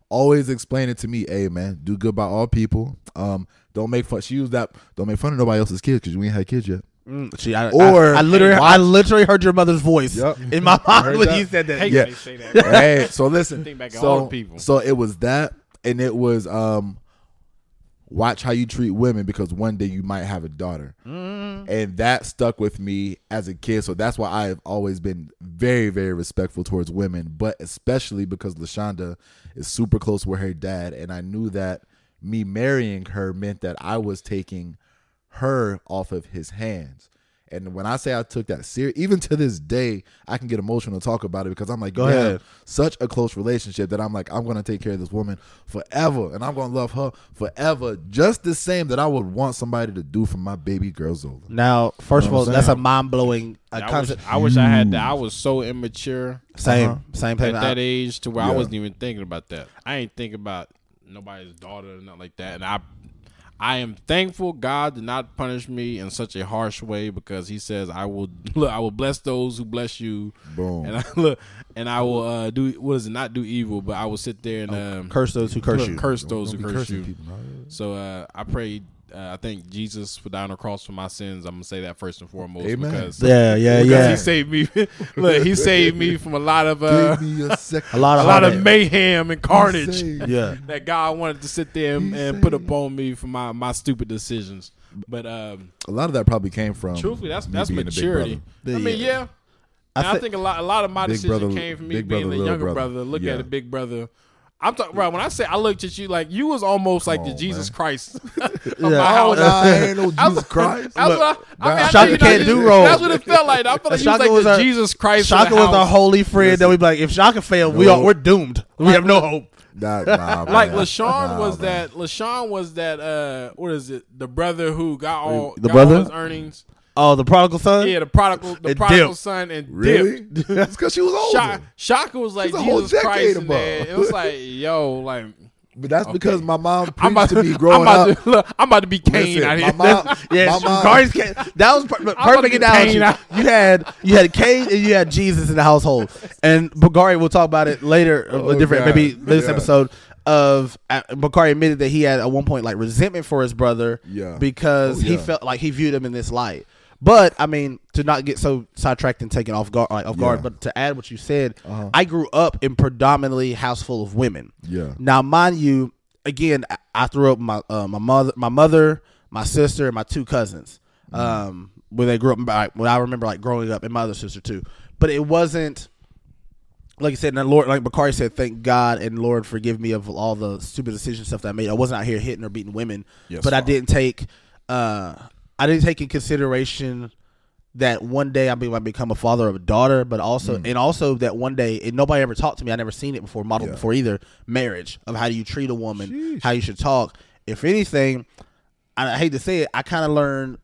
always explaining to me, "Hey man, do good by all people. Um, don't make fun." She used that. Don't make fun of nobody else's kids because we ain't had kids yet. Mm, see, I, Or- I, I literally, Hey, I literally heard your mother's voice Yep. in my I mind when that. you said that. Hate Yeah. say that. hey, so listen. Think back so, people. So it was that, and it was um, watch how you treat women because one day you might have a daughter, Mm-hmm. and that stuck with me as a kid. So that's why I have always been very, very respectful towards women, but especially because Lashonda is super close with her dad, and I knew that me marrying her meant that I was taking her off of his hands. And when I say I took that serious, even to this day, I can get emotional to talk about it because I'm like, Go ahead. such a close relationship that I'm like, I'm gonna take care of this woman forever, and I'm gonna love her forever, just the same that I would want somebody to do for my baby girl Zola. Now, first of Know all, that's a mind blowing I wish, concept. I wish I had that. I was so immature Same, Uh-huh. same at thing. that age to where I wasn't even thinking about that. I ain't thinking about nobody's daughter or nothing like that. And I I am thankful God did not punish me in such a harsh way because he says I will look I will bless those who bless you. Boom. And I look and I will uh, do what is it not do evil, but I will sit there and um, curse those who curse look, you. curse those Don't who curse you. people, no. So uh, I pray. Uh, I thank Jesus for dying on the cross for my sins. I'm gonna say that first and foremost Amen. because Yeah, yeah, because yeah. he saved me. look, he saved me from a lot of uh, a second. A lot a of lot of mayhem and carnage Yeah. that God wanted to sit there and, and put upon me for my, my stupid decisions. But um, A lot of that probably came from truthfully, that's me that's being a big maturity. I mean, Yeah. yeah. I And I, think a lot a lot of my Big decision brother- came from me being brother, the younger brother. brother. Look Yeah. at it, big brother. I'm talking right when I say I looked at you like you was almost like the Jesus man. Christ. of Yeah. my Oh, house. nah, I ain't no was- Jesus Christ. That's what I, I mean, I Shaka know can't do you- wrong. That's what it felt like. I felt like he was Shaka like was the our- Jesus Christ. Shaka the was our holy friend that we be like, if Shaka failed, we are we're doomed. We have no hope. Nah, nah, Like man. Lashawn Nah, was man. that. Lashawn was that. Uh, what is it? The brother who got all The got brother? all his earnings. Oh, the prodigal son. Yeah, the prodigal, the prodigal dipped. son, and Really? dipped. That's because she was older. Shaka, Shaka was like She's a whole Jesus Christ decade there. above. It was like, yo, like But that's because my mom preached I'm about to to, me I'm about up. to, look, I'm about to be Cain Listen, out my here. mom, Yeah, my mom, Cain. That was per- perfect analogy. Cain out. You had you had Cain and you had Jesus in the household, and Bakari. We'll talk about it later. uh, Oh, different, God. maybe this Yeah. episode of uh, Bakari admitted that he had at one point like resentment for his brother, Yeah. because Oh, he yeah. felt like he viewed him in this light. But I mean, to not get so sidetracked and taken off guard, like, off guard. But to add what you said, Uh-huh. I grew up in predominantly house full of women. Yeah. Now, mind you, again, I- threw up my uh, my mother, my mother, my sister, and my two cousins. Mm-hmm. Um, when they grew up, like, when I remember like growing up, and my other sister too. But it wasn't like I said, and the Lord, like Bakari said, thank God and Lord forgive me of all the stupid decision stuff that I made. I wasn't out here hitting or beating women, Yes, but I didn't take, uh, I didn't take in consideration that one day I might become a father of a daughter, but also and also that one day and nobody ever talked to me. I never seen it before, modeled Yeah. before either. Marriage of how do you treat a woman, Sheesh. how you should talk. If anything, I, I hate to say it, I kind of learned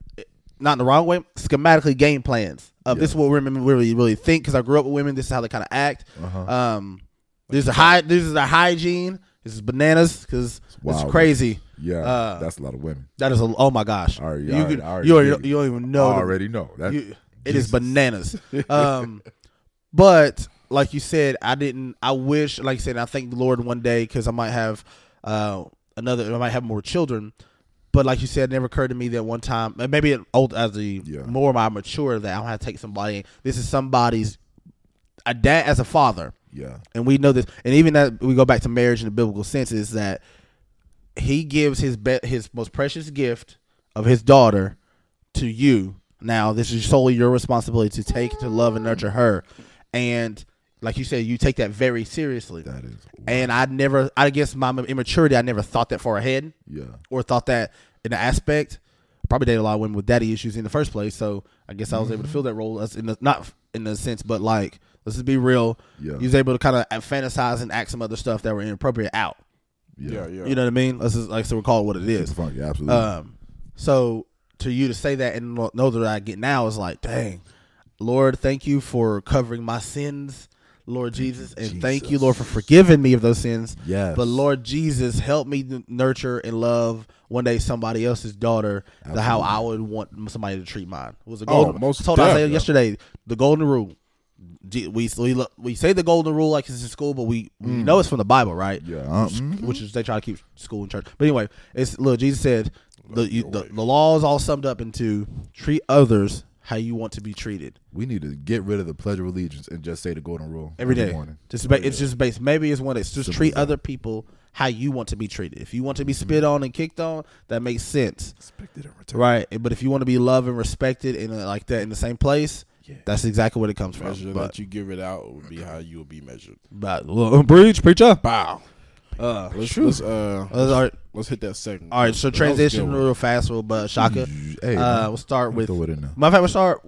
not in the wrong way, schematically game plans of this is what women really really think because I grew up with women. This is how they kind of act. Uh-huh. Um, this is high. This is our hygiene. This is bananas because it's wild. crazy. Yeah, Uh, that's a lot of women. That is a oh my gosh. Already- you already- could- already you, already, you don't even know. I the- already know that. you- it is bananas. um, but like you said, I didn't. I wish, like you said, I thank the Lord one day because I might have uh, another. I might have more children. But like you said, it never occurred to me that one time, maybe it old as the Yeah. more I mature, that I'm gonna have to take somebody. This is somebody's a dad as a father yeah, and we know this and even that we go back to marriage in the biblical sense is that he gives his be- his most precious gift of his daughter to you. Now this is solely your responsibility to take to love and nurture her. And like you said you take that very seriously. That is. and i never i guess my immaturity i never thought that far ahead Yeah, or thought that in the aspect. Probably dated a lot of women with daddy issues in the first place, so I guess I was able to mm-hmm. fill that role as in the not in the sense, but like let's just be real. Yeah. he was able to kind of fantasize and act some other stuff that were inappropriate out. yeah, yeah. You know what I mean? Let's just like so we call it what it is. Super funky, absolutely. Um, so to you to say that and know know that I get now is like, dang, Lord, thank you for covering my sins, Lord Jesus, and thank you, Lord, for forgiving me of those sins. Yes. But Lord Jesus, help me nurture and love one day somebody else's daughter the how I would want somebody to treat mine. It was a Oh, golden. most I told Isaiah definitely. yesterday the golden rule. G- We we look- we say the golden rule like it's in school, but we, we know it's from the Bible, right? yeah, uh, which, which is they try to keep school and church. But anyway, it's look. Jesus said the you, the, the law is all summed up into treat others how you want to be treated We need to get rid of the Pledge of Allegiance and just say the Golden Rule every day. morning. Just ba- it's just based. Maybe it's one that's just Simple treat as other people how you want to be treated. If you want to be spit on and kicked on, that makes sense, Expected in return. right? But if you want to be loved and respected and a, like that in the same place, Yeah. that's exactly what it comes from. measure But, that you give it out would be how you will be measured. but well, preach, preacher. Bow. Uh, Let's, let's uh right, let's hit that second. all right. So That a good transition real fast, real but Shaka. Hey, Uh, we'll start with. throw it in there. My favorite start.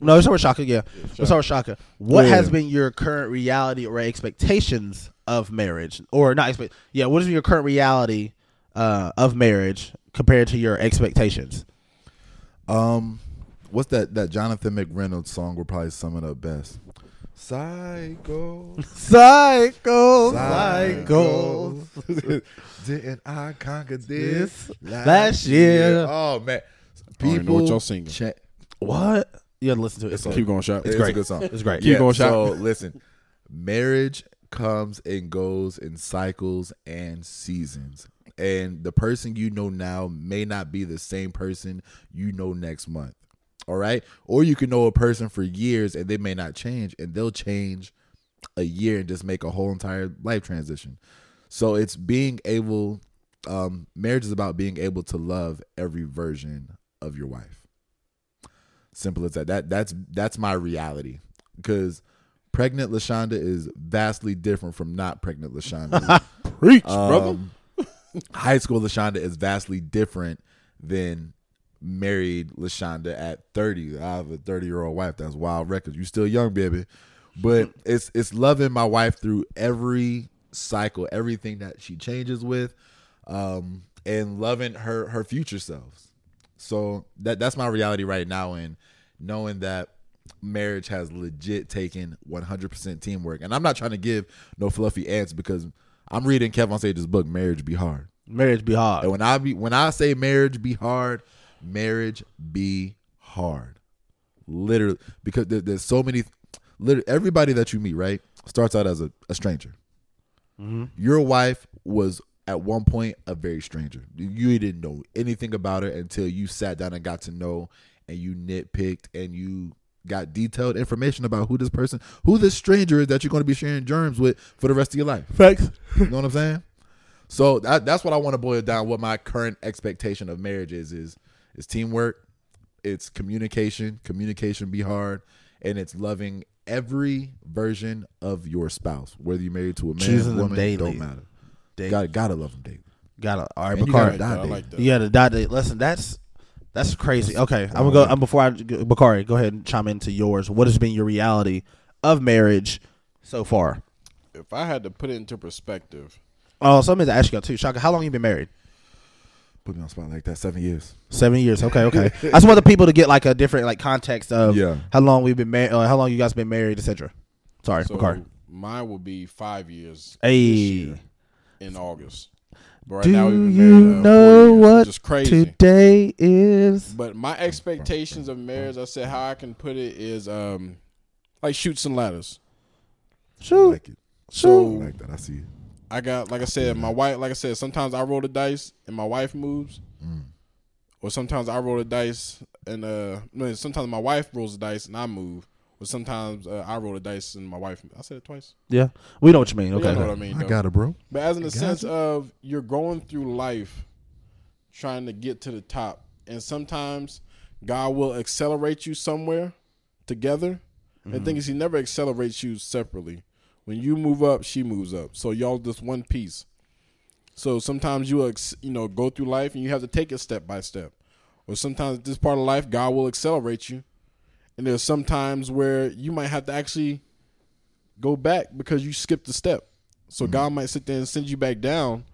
No, let's start with Shaka. Yeah, let's start with Shaka. What Yeah. has been your current reality or expectations of marriage, or not expect? Yeah, what is your current reality uh, of marriage compared to your expectations? Um, what's that? That Jonathan McReynolds song will probably sum it up best. Psycho, Cycle, cycle. Didn't I conquer this last year. Oh man, don't know people. what y'all singing. cha- What? You gotta listen to it. It's, Keep going, shot. it's great. a good song. It's great. Keep going, shot. So listen, marriage comes and goes in cycles and seasons. And the person you know now may not be the same person you know next month. All right? Or you can know a person for years and they may not change and they'll change a year and just make a whole entire life transition. So it's being able um marriage is about being able to love every version of your wife. Simple as that. That that's that's my reality. Because pregnant Lashonda is vastly different from not pregnant Lashonda. Preach, brother. Um, high school Lashonda is vastly different than married Lashonda at 30. I have a 30 year old wife. That's wild records. You still young, baby. But it's it's loving my wife through every cycle, everything that she changes with, um, and loving her her future selves. So that that's my reality right now, and knowing that marriage has legit taken 100% teamwork. And I'm not trying to give no fluffy answer because I'm reading KevOnStage's book, Marriage Be Hard. Marriage be hard. And when I be when I say marriage be hard, marriage be hard. Literally, because there, there's so many. Literally, everybody that you meet, right, starts out as a, a stranger. Mm-hmm. Your wife was at one point a very stranger. You didn't know anything about her until you sat down and got to know, and you nitpicked and you got detailed information about who this person, who this stranger is that you're going to be sharing germs with for the rest of your life. Facts. You know what I'm saying? So that, that's what I want to boil down. What my current expectation of marriage is is is teamwork, it's communication. Communication be hard, and it's loving every version of your spouse, whether you're married to a man, Choosing woman, daily. don't matter. Daily. Gotta gotta love them daily. Gotta. All right, And you gotta die like. You gotta die. date. Listen, that's that's crazy. Okay, I'm gonna go. I'm before I Bakari, go ahead and chime into yours. What has been your reality of marriage so far? If I had to put it into perspective, Oh, so I'm to ask you too, Shaka. How long you been married? Put me on spot like that. Seven years. Seven years. Okay, okay. I just want the people to get like a different like context of Yeah. how long we've been married, uh, how long you guys been married, etc. Sorry, so Bakari. mine will be five years Hey. this year in August. But right Do now we've been you married, uh, know four what which is crazy. Today is But my expectations of marriage, I said how I can put it is um like Chutes and Ladders. I shoot. like it. I So like that. I see it. I got like I said, my wife like I said, sometimes I roll the dice and my wife moves. Mm. Or sometimes I roll the dice and uh no, sometimes my wife rolls the dice and I move. Or sometimes uh, I roll the dice and my wife I said it twice. Yeah, we know what you mean. You Okay, know what I mean. I got it, bro. But as in the sense you. of you're going through life trying to get to the top. And sometimes God will accelerate you somewhere together. And the thing is he never accelerates you separately. When you move up, she moves up. So y'all just one piece. So sometimes you you know, go through life and you have to take it step by step. Or sometimes this part of life, God will accelerate you. And there's some times where you might have to actually go back because you skipped a step. So mm-hmm. God might sit there and send you back down.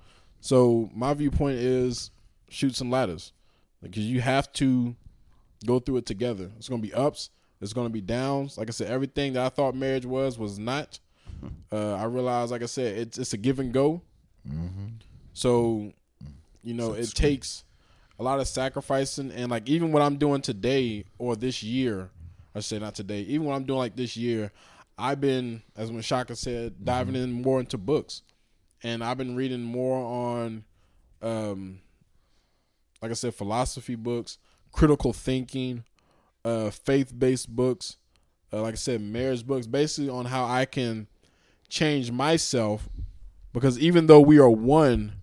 So my viewpoint is shoot some ladders because you have to go through it together. It's gonna be ups. It's gonna be downs. Like I said, everything that I thought marriage was was not. Uh, I realize, like I said, it's it's a give and go. So, you know, it takes a lot of sacrificing and like even what I'm doing today or this year, I say not today, even what I'm doing like this year, I've been, as when Shaka said, diving in more into books. And I've been reading more on um like I said, philosophy books, critical thinking, uh, faith based books, uh, like I said, marriage books, basically on how I can change myself. Because even though we are one,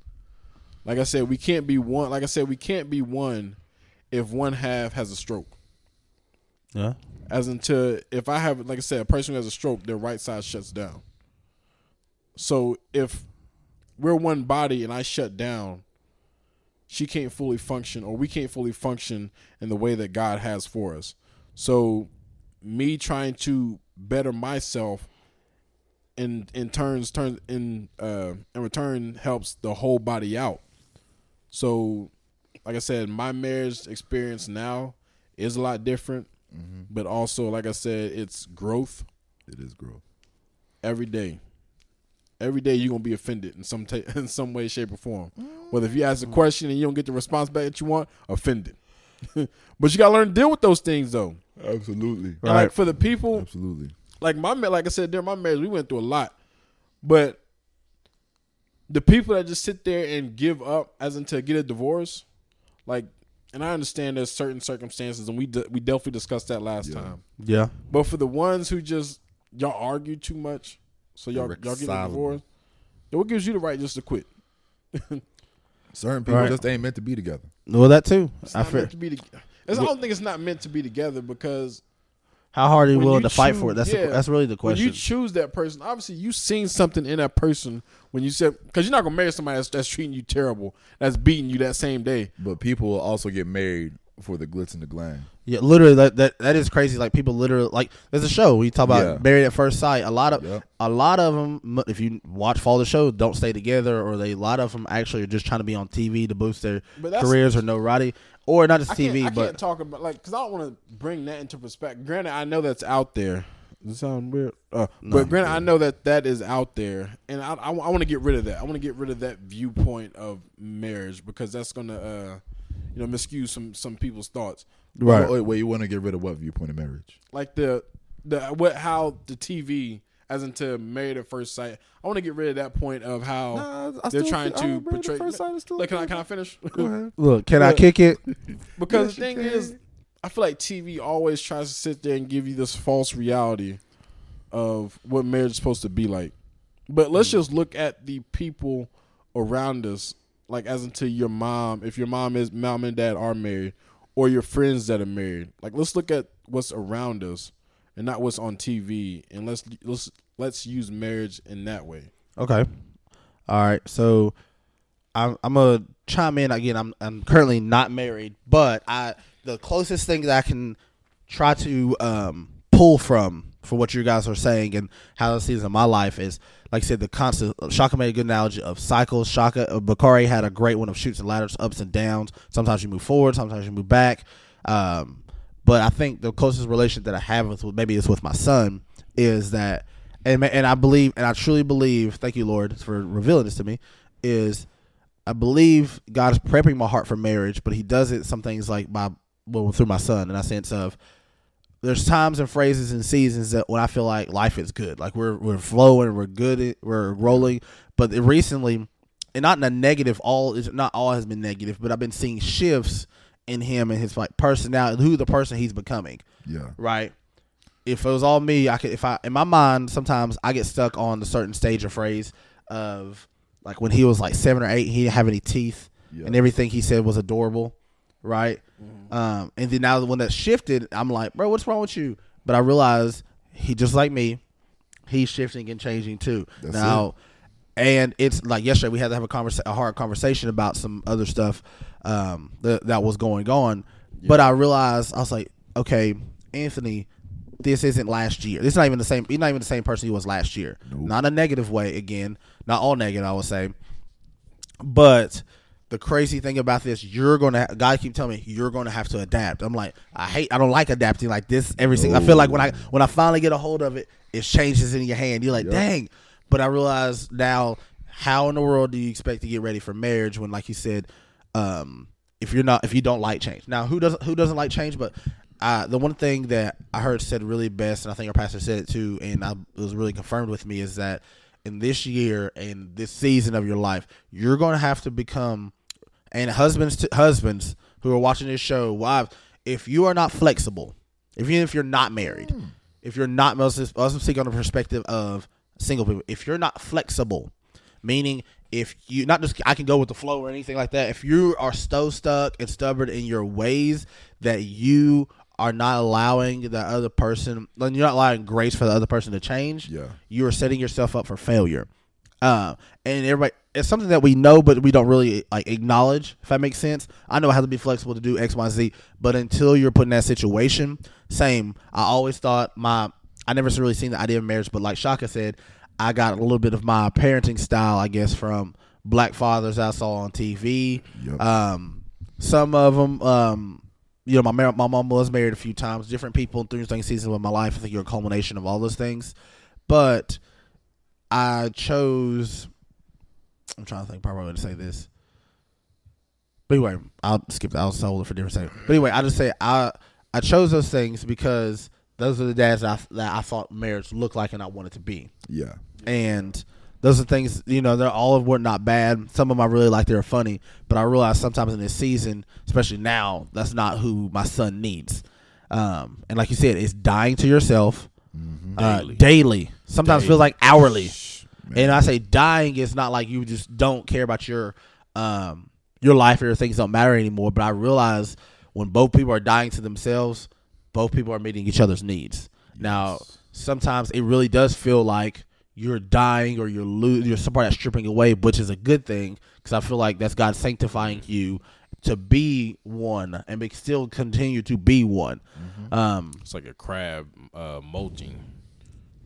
like I said, we can't be one. Like I said, we can't be one if one half has a stroke. Yeah. As into if I have, like I said, a person who has a stroke, their right side shuts down. So if we're one body and I shut down, she can't fully function, or we can't fully function in the way that God has for us. So me trying to better myself in in turns turn in uh in return helps the whole body out. So like I said, my marriage experience now is a lot different, but also like I said, it's growth It is growth. every day. Every day you're gonna be offended in some ta- in some way, shape, or form. Whether if you ask a question and you don't get the response back that you want, offended. but you gotta learn to deal with those things though. Absolutely. Right. Like for the people, Absolutely. Like my ma- like I said during my marriage, we went through a lot, but the people that just sit there and give up as in to get a divorce, like, and I understand there's certain circumstances, and we d- we definitely discussed that last Yeah. time. Yeah. But for the ones who just y'all argue too much, so y'all y'all get a divorce, then what gives you the right just to quit? Certain people Right. just ain't meant to be together. Well, that too. It's I not fear. meant to be. To, it's, I don't think it's not meant to be together because How hard are you willing you to fight choose- for it? That's yeah, the, that's really the when question. you choose that person, obviously you seen something in that person when you said because you're not gonna marry somebody that's, that's treating you terrible, that's beating you that same day. But people will also get married for the glitz and the glam. Yeah, literally that, that that is crazy. Like people literally like there's a show we talk about Yeah. married at first sight. A lot of Yep. a lot of them, if you watch follow the show, don't stay together, or they a lot of them actually are just trying to be on TV to boost their careers or notoriety, or not just I can't, TV, I but can't talk about like because I don't want to bring that into perspective. Granted, I know that's out there. Does it sound weird? Uh, but granted, I know that that is out there, and I, I, want to get rid of that. I want to get rid of that viewpoint of marriage because that's gonna, uh, you know, miscue some some people's thoughts. right. Wait, wait, you want to get rid of what viewpoint of marriage? Like the the what how the TV as into married at first sight. I want to get rid of that point of how they're trying to portray. Like, can I can I finish? Go ahead. Look, can I kick it? Because Yes, the thing is, I feel like TV always tries to sit there and give you this false reality of what marriage is supposed to be like. But let's Hmm. just look at the people around us, like as into your mom. If your mom is mom and dad are married, or your friends that are married, like let's look at what's around us and not what's on TV, and let's let's let's use marriage in that way. Okay. All right. So I'm I'm gonna chime in again. I'm I'm currently not married, but I the closest thing that I can try to um, pull from for what you guys are saying and how this is in my life is like I said the constant. Shaka made a good analogy of cycles. Shaka uh, Bakari had a great one of Chutes and Ladders, ups and downs. Sometimes you move forward, sometimes you move back. Um, but I think the closest relation that I have with maybe it's with my son is that, and and I believe and I truly believe. Thank you, Lord, for revealing this to me. Is I believe God is prepping my heart for marriage, but He does it some things like by well through my son, in a sense of there's times and phrases and seasons that when I feel like life is good, like we're we're flowing, we're good, we're rolling. But recently, and not in a negative, all is not all has been negative, but I've been seeing shifts in him and his like personality, who the person he's becoming Yeah. right? If it was all me, I could. If I in my mind, sometimes I get stuck on the certain stage or phrase of like when he was like seven or eight, he didn't have any teeth, Yeah. and everything he said was adorable, right? Um, and then now when that shifted, I'm like, bro, what's wrong with you? But I realized he just like me, he's shifting and changing too. That's now, and it's like yesterday we had to have a a hard conversation about some other stuff um, that that was going on. But I realized I was like, okay, Anthony, this isn't last year. This is not even the same. He's not even the same person he was last year. Nope. Not a negative way. Again, not all negative. I would say, but the crazy thing about this, you're gonna God keep telling me you're gonna have to adapt. I'm like, I hate, I don't like adapting like this. Every single, I feel like when I when I finally get a hold of it, it changes in your hand. You're like, Yep. dang. But I realize now, how in the world do you expect to get ready for marriage when, like you said, um, if you're not, if you don't like change. Now, who doesn't who doesn't like change? But uh, the one thing that I heard said really best, and I think our pastor said it too, and I, it was really confirmed with me, is that in this year and this season of your life, you're going to have to become and husbands to husbands who are watching this show, wives, if you are not flexible, if even if you're not married, if you're not, let's let's speak on the perspective of single people. If you're not flexible, meaning if you not just I can go with the flow or anything like that. If you are so stuck and stubborn in your ways that you are not allowing the other person, then you're not allowing grace for the other person to change. Yeah. you are setting yourself up for failure. Uh, and everybody, it's something that we know, but we don't really like acknowledge. If that makes sense, I know I have to be flexible to do X, Y, Z, but until you're put in that situation, same. I always thought my, I never really seen the idea of marriage, but like Shaka said, I got a little bit of my parenting style, I guess, from black fathers I saw on TV. Yep. Um, some of them, um, you know, my mar- my mom was married a few times, different people through different seasons of my life. I think you're a culmination of all those things, but I chose. I'm trying to think proper way to say this. But anyway, I'll skip that. I'll hold it for a different second. But anyway, I just say I I chose those things because those are the dads that I, that I thought marriage looked like and I wanted to be. Yeah. and those are things you know they're all of were not bad. Some of them i really like they're funny. But i realize sometimes in this season especially now that's not who my son needs. Um, and like you said it's dying to yourself uh, Daily. daily. Sometimes feels like hourly. Man. and i say dying is not like you just don't care about your um, your life or your things don't matter anymore. But i realize when both people are dying to themselves both people are meeting each other's needs now sometimes it really does feel like you're dying or you're lo- you're somebody that's stripping away, which is a good thing because I feel like that's God sanctifying you to be one and be, still continue to be one. Um, It's like a crab uh, molting.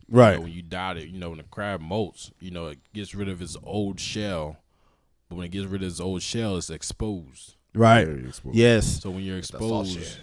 right. You know, when you die, it, you know, when the crab molts, you know, it gets rid of its old shell. But when it gets rid of its old shell, it's exposed. Right. Exposed. Yes. So when you're exposed,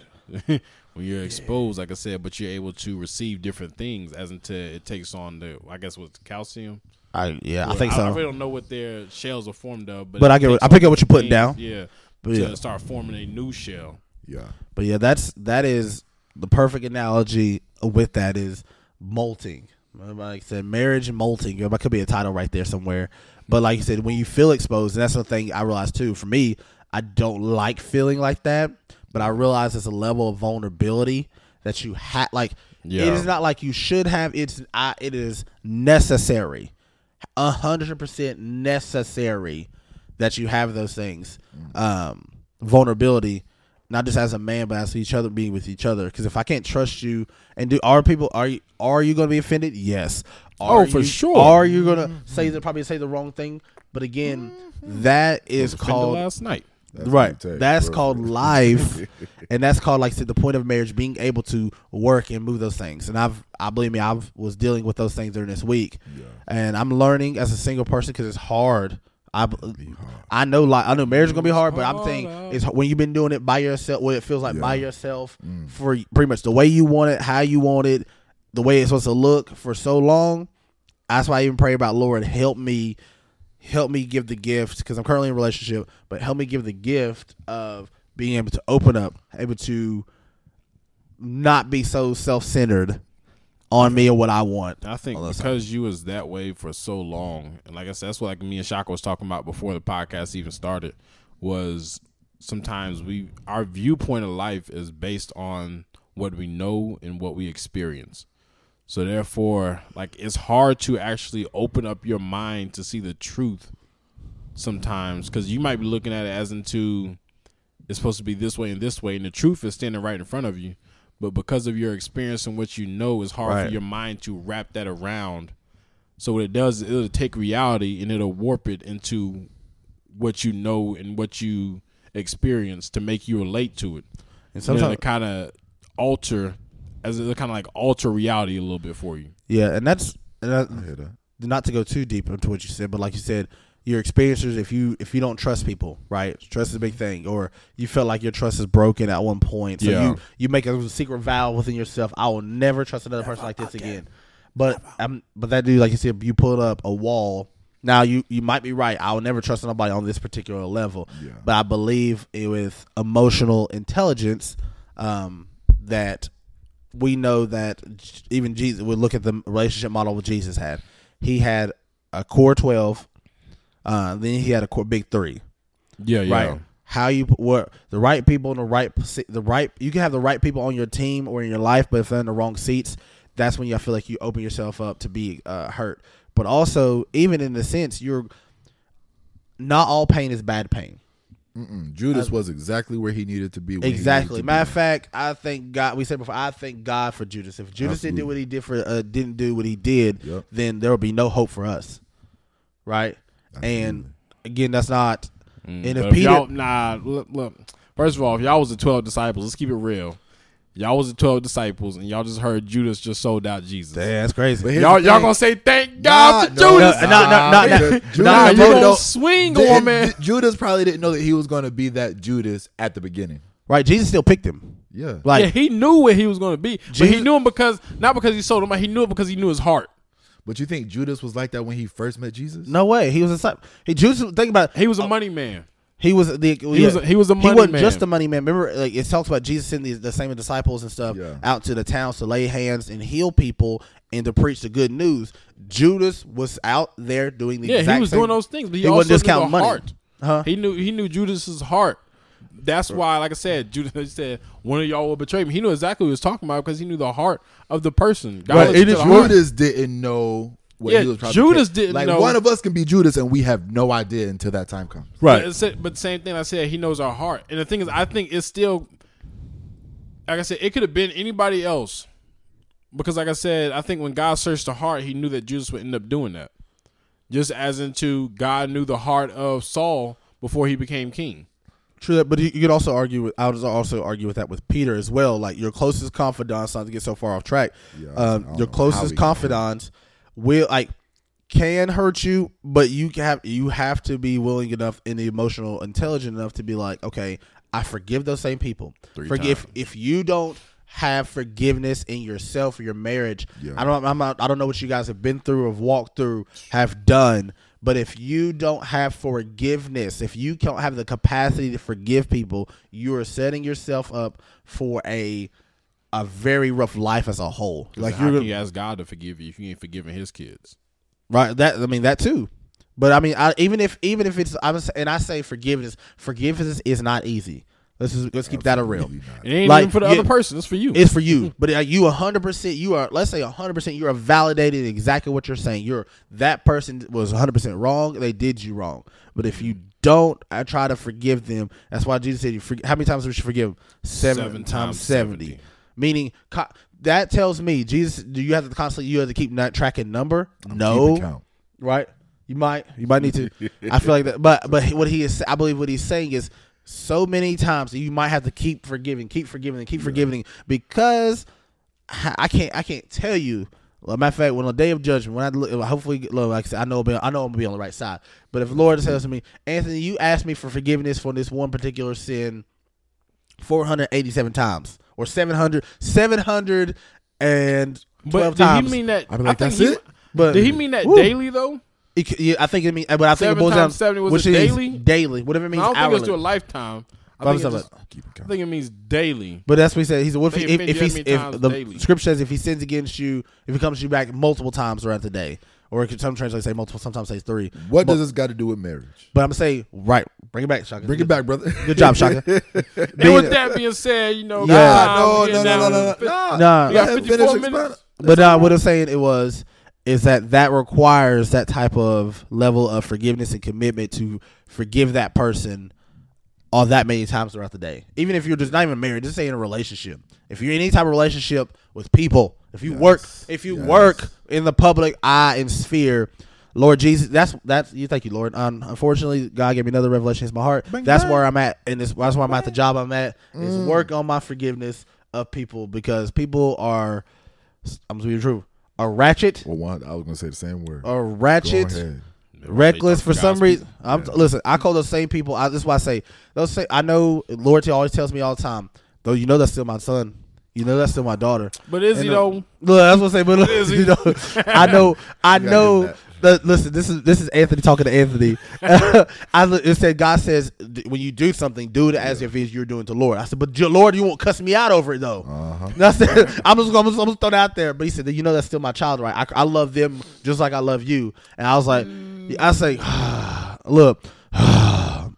when you're exposed, like I said, but you're able to receive different things as until it takes on the, I guess, what's calcium. I yeah, I Well, think I, so. really don't know what their shells are formed of, but But I get I pick up what you're putting down. Yeah, But to yeah. start forming a new shell. Yeah. But yeah, that's that is the perfect analogy with that is molting. Like I said, marriage and molting. That could be a title right there somewhere. But like you said, when you feel exposed, and that's the thing I realized too. For me, I don't like feeling like that, but I realize it's a level of vulnerability that you have. Like Yeah. it is not like you should have. It's I, it is necessary, a hundred percent necessary that you have those things. Um, vulnerability, not just as a man, but as each other, being with each other. Because if I can't trust you, and do are people are you are you going to be offended? Yes. Are Oh, for you- sure. Are you going to say the probably say the wrong thing? But again, that is called last night. That's right. take, That's bro. called life, and that's called like I said, the point of marriage being able to work and move those things. And I've, I believe me, I was dealing with those things during this week, and I'm learning as a single person because it's hard. I, I know like I know marriage is gonna be hard, but I'm saying it's when you've been doing it by yourself, what it feels like by Yeah. yourself mm. for pretty much the way you want it, how you want it, the way it's supposed to look for so long. That's why I even pray about Lord, help me help me give the gift because I'm currently in a relationship, but help me give the gift of being able to open up, able to not be so self centered on me or what I want. I think because you was that way for so long, and like I said, that's what like me and Shaka was talking about before the podcast even started. Was sometimes we our viewpoint of life is based on what we know and what we experience. So therefore, like it's hard to actually open up your mind to see the truth sometimes because you might be looking at it as into it's supposed to be this way and this way, and the truth is standing right in front of you. But because of your experience and what you know, it's hard Right. for your mind to wrap that around. So what it does, is it'll take reality and it'll warp it into what you know and what you experience to make you relate to it. And And sometimes, kind of alter, as it kind of like alter reality a little bit for you. yeah, and that's and that, I hear that. not to go too deep into what you said, but like you said, your experiences. If you if you don't trust people, right? Trust is a big thing, or you felt like your trust is broken at one point, so Yeah. you you make a secret vow within yourself. I will never trust another person like this again. But um, but that dude, like you said, you put up a wall. Now you you might be right. I will never trust nobody on this particular level. Yeah. But I believe it with emotional intelligence um, that we know that even Jesus. We look at the relationship model what Jesus had. He had a core twelve. Uh, then he had a core big three. Yeah, yeah. Right. how you what the right people in the right the right you can have the right people on your team or in your life, but if they're in the wrong seats, that's when you I feel like you open yourself up to be uh, hurt. But also, even in the sense, you're not all pain is bad pain. Mm-mm. Judas was exactly where he needed to be. When Exactly. He needed Matter of fact, I thank God. We said before. I thank God for Judas. If Judas didn't do what he did for, uh, didn't do what he did, Yep. then there will be no hope for us, right? And again, that's not. and if But if Peter, y'all, nah, look, look. First of all, if y'all was the twelve disciples, let's keep it real. Y'all was the twelve disciples, and y'all just heard Judas just sold out Jesus. Damn, that's crazy. But Y'all, y'all gonna say thank God for Nah, no, Judas? No, no, no, no, no. Judas Nah, you gonna don't- swing Th- on man. Judas probably didn't know that he was going to be that Judas at the beginning. right? Jesus still picked him. Yeah. Like yeah, he knew where he was going to be, but he knew him because not because he sold him, but he knew it because he knew his heart. But you think Judas was like that when he first met Jesus? no way. He was a disciple. He Judas. Think about it. He was a money man. He was the he was a- he was a he money wasn't man. just a money man. Remember, like it talks about Jesus sending the, the same disciples and stuff Yeah. out to the towns to lay hands and heal people and to preach the good news. Judas was out there doing the Yeah, exact he was same- doing those things, but he, He also wasn't just knew counting the money. heart. Huh? He knew he knew Judas's heart. That's why, like I said, Judas said one of y'all will betray me. He knew exactly what he was talking about because he knew the heart of the person. God Right, looks it into is the heart. Judas didn't know what Yeah, he was trying Judas to didn't like, know. One of us can be Judas, and we have no idea until that time comes. Right. But, it's, but the same thing I said, he knows our heart. And the thing is, I think it's still, like I said, it could have been anybody else. Because, like I said, I think when God searched the heart, he knew that Judas would end up doing that. Just as into God knew the heart of Saul before he became king. True, that, but you you could also argue with. I would also argue with that with Peter as well. Like your closest confidants, not to get so far off track. Yeah, um, your know how we closest got confidants will like can hurt you, but you have you have to be willing enough and emotional, intelligent enough to be like, okay, I forgive those same people. Three forgive times. if you don't have forgiveness in yourself or your marriage. Yeah. I don't. I'm not, I don't know what you guys have been through, have walked through, have done. But if you don't have forgiveness, if you don't have the capacity to forgive people, you are setting yourself up for a a very rough life as a whole. Like, how you're can you ask God to forgive you if you ain't forgiving his kids? right. That I mean that too. But I mean, I, even if even if it's I was and I say forgiveness, forgiveness is not easy. Let's just, let's keep that a real. Absolutely not. It ain't Like, even for the other person. It's for you. It's for you, but uh, you hundred percent. You are let's say hundred percent. You are validating exactly what you're saying. You're that person was hundred percent wrong. They did you wrong. But if you don't, I try to forgive them. That's why Jesus said, "You how many times we should forgive? Seven, Seven times times seventy. 70. Meaning co- that tells me Jesus. Do you have to constantly? You have to keep not tracking number. I'm no, right? You might, you might need to. I feel like that, but but what he is, I believe what he's saying is so many times you might have to keep forgiving, keep forgiving, and keep forgiving because I can't, I can't tell you. Well, matter of fact, when on the day of judgment, when I look, hopefully, look, like I said, I know, I know I'm gonna be on the right side. But if the Lord says to me, Anthony, you asked me for forgiveness for this one particular sin 487 times or 700, 712 but did times. he mean that? I'd be like, I think "That's he, it?" But Did he mean that Woo. daily though? It yeah, I think it mean, but I think Seven it boils down. 70, was which it daily? Daily, whatever it means. I don't think hourly. it's to a lifetime. I think, it just, I think it means daily. But that's what he said. He said, "What if, he, if, if you he's how many if the daily? scripture says if he sins against you, if he comes to you back multiple times throughout the day, or it could some translations say multiple, sometimes say three. What But- does this got to do with marriage? But I'm gonna say right. Bring it back, Shaka. Bring it back, brother. Good job, Shaka. And with that being said, you know, Yeah. time, no, we no, getting no, down no, no, to no, the- no. Nah. We got 54 minutes. But uh, what I'm saying it was is that that requires that type of level of forgiveness and commitment to forgive that person all that many times throughout the day. Even if you're just not even married, just say in a relationship. If you're in any type of relationship with people, if you Yes. work, if you Yes. work in the public eye and sphere, Lord Jesus, that's that's you. Thank you, Lord. Um, unfortunately, God gave me another revelation in my heart. Bang, that's bang. where I'm at, and this that's where I'm at. The job I'm at is Mm. work on my forgiveness of people because people are. I'm gonna be true. A ratchet, Well, one, I was gonna say the same word. a ratchet, reckless for some reason. people. I'm listen. I call those same people. I, this is why I say those. Say I know Lord always tells me all the time. Though you know that's still my son. You know that's still my daughter. But is he And, uh, though? Look, that's what I say. But look, Is he? you know, I know, I gotta know. do that. That, listen, this is this is Anthony talking to Anthony. I it said God says when you do something, do it as if it's you're doing to Lord. I said, but Lord, you won't cuss me out over it though. Uh-huh. I said, I'm just, I'm just, I'm just throw that out there. But he said, you know, that's still my child, right? I, I love them just like I love you. And I was like, I say, look,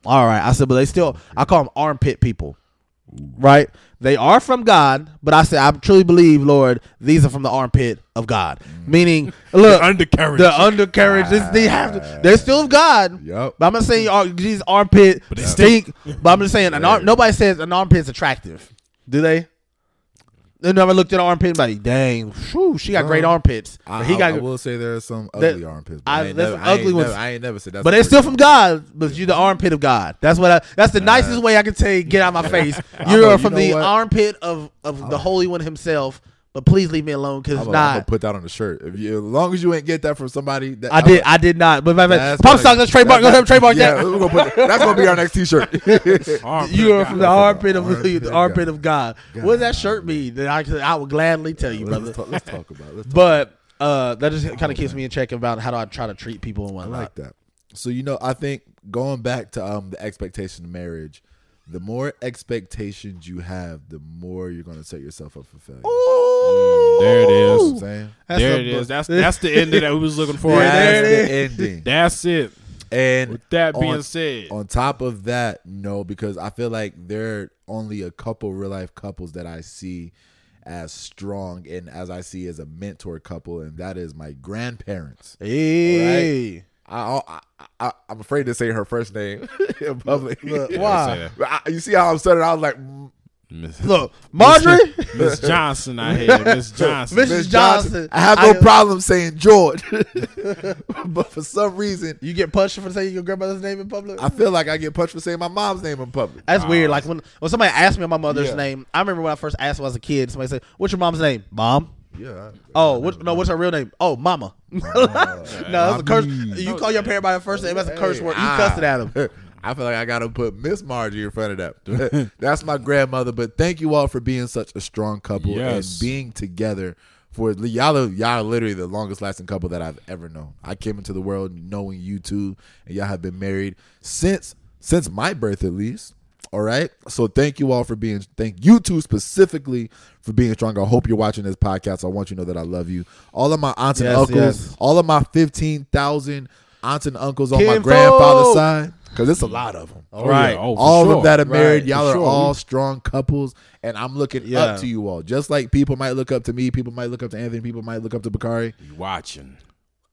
All right, I said, but they still, I call them armpit people, right? They are from God, but I say I truly believe, Lord, these are from the armpit of God. Mm. Meaning, look, undercarriage. the undercarriage, this, they have, to, they're still of God. Yup. But I'm not saying these armpit But stink. But I'm just saying, an arm, nobody says an armpit's attractive, do they? They never looked at an armpit and like, dang, whew, she got great armpits. I, he got, I will say there are some That- ugly armpits. I- I, ain't never, ugly ones. never- I ain't never said that. but they're still from God. But you the armpit of God. That's what. I, that's the nicest way I can say. Get out of my face. You're know- you from know the what? armpit of of the Holy One Himself. But please leave me alone because I'm it's gonna, I'm gonna not. put that on the shirt. If you, as long as you ain't get that from somebody, that, I did. I did not. But my That's pump gonna- Let's trademark. that- Let's trademark yeah, that. we're gonna put, that's gonna be our next T-shirt. You are from the armpit of Armpit the armpit God. of God. What does that shirt mean? That I, I would gladly tell you, brother. let's, talk, let's talk about. It. Let's talk But uh, that just kind of keeps me in check about how do I try to treat people and whatnot. I like that. So you know, I think going back to um the expectation of marriage, the more expectations you have, the more you're gonna set yourself up for failure. Mm, there it You know what is. I'm That's there a- it is. That's that's the ending that we was looking for. Yeah, there there. it That's the ending. That's it. And With that being on- said, on top of that, no, because I feel like there are only a couple real life couples that I see as strong and as I see as a mentor couple, and that is my grandparents. Hey. I, I, I I'm afraid to say her first name in public. Look, Yeah, why? say. I- you see how I'm stuttering? I was like, Miss Look, Marjorie. Miss Johnson, I had Miss Johnson. Miss- Miss Johnson. Johnson. I have no I- problem saying George, but for some reason, You get punched for saying your grandmother's name in public. I feel like I get punched for saying my mom's name in public. That's weird. Like when when somebody asked me my mother's Yeah. name, I remember when I first asked when I was a kid. Somebody said, "What's your mom's name?" Mom. Yeah. Oh, what, no. What's her real name? Oh, Mama. no, that's a curse. You call your parent by their first name. That's a curse word. You ah. cussed it at him. I feel like I gotta put Miss Margie in front of that. That's my grandmother. But thank you all for being such a strong couple Yes. and being together for y'all. Are, y'all are literally the longest lasting couple that I've ever known. I came into the world knowing you two, and y'all have been married since since my birth at least. All right. So thank you all for being. Thank you two specifically for being strong. I hope you're watching this podcast. I want you to know that I love you. All of my aunts and Yes, uncles. yes. All of my fifteen thousand aunts and uncles on my Kinfolk. grandfather's side, because it's a lot of them. Oh, Right. yeah. Oh, for all of sure. them that are married, Right, y'all for are all strong couples, and I'm looking Yeah. up to you all. Just like people might look up to me, people might look up to Anthony, people might look up to Bakari. You watching.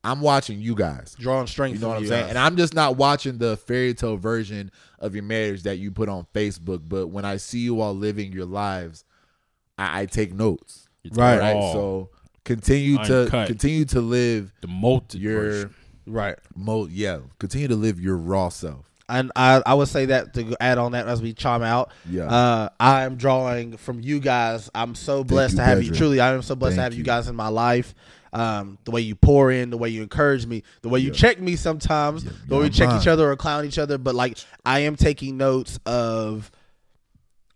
I'm watching you guys. Drawing strength You know from what I'm saying? guys. And I'm just not watching the fairy tale version of your marriage that you put on Facebook. But when I see you all living your lives, I, I take notes. Right. Right. Oh, So continue to continue to live the multi your right. mo yeah. Continue to live your raw self. And I, I would say that to add on that as we chime out. Yeah. Uh, I'm drawing from you guys. I'm so blessed you, to have you. Truly, I am so blessed to have you you. guys in my life. Um, the way you pour in, the way you encourage me, the way you Yeah. check me sometimes, Yeah, the way we check each other or clown each other. But like, I am taking notes of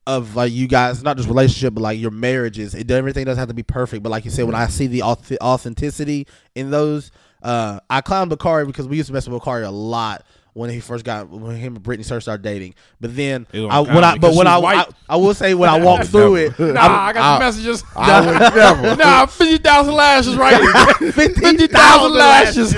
of like you guys, not just relationship, but like your marriages. It, everything doesn't have to be perfect. But like you said, when I see the authenticity in those, uh, I clown Bakari because we used to mess with Bakari a lot when he first got when him and Brittany first started dating. But then I, when I but when I, I. I will say when I walked through it, Nah, I got the messages. I would never. nah, fifty thousand lashes, right? Fifty thousand lashes.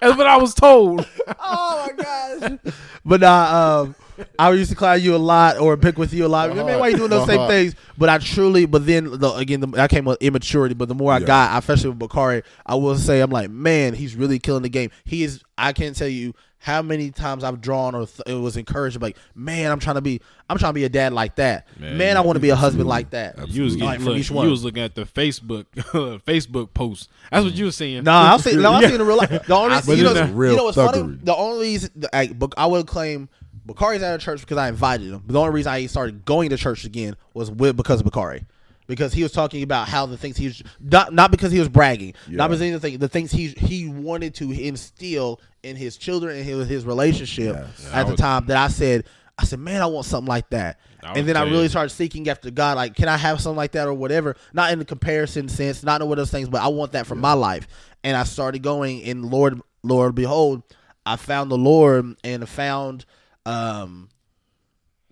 That's what I was told. oh my gosh. But nah, um, I used to clown you a lot or pick with you a lot. I mean, why you doing those same Uh-huh. things? But I truly, but then the, again, the, that came with immaturity. But the more I Yeah. got, especially with Bakari, I will say, I'm like, man, he's really killing the game. He is. I can't tell you how many times I've drawn or th- it was encouraged. Like, man, I'm trying to be, I'm trying to be a dad like that. Man, Man, I want to be a husband like that. You was getting from look, each one. you was looking at the Facebook Facebook post. That's what you were saying. No, I'll see. No, I'll Yeah. see in real life. The only, I you know, see that. Real you know what's funny? The only reason, like, I would claim Bakari's out of church because I invited him. But the only reason I started going to church again was with because of Bakari. Because he was talking about how the things he was not not because he was bragging, Yeah. not because anything the things he he wanted to instill in his children and his, his relationship Yes. I at the was- time that I said I said man I want something like that. I was and then I saying- really started seeking after God like can I have something like that or whatever? Not in the comparison sense not in what those things but I want that for my life. And I started going and Lord Lord behold I found the Lord and found um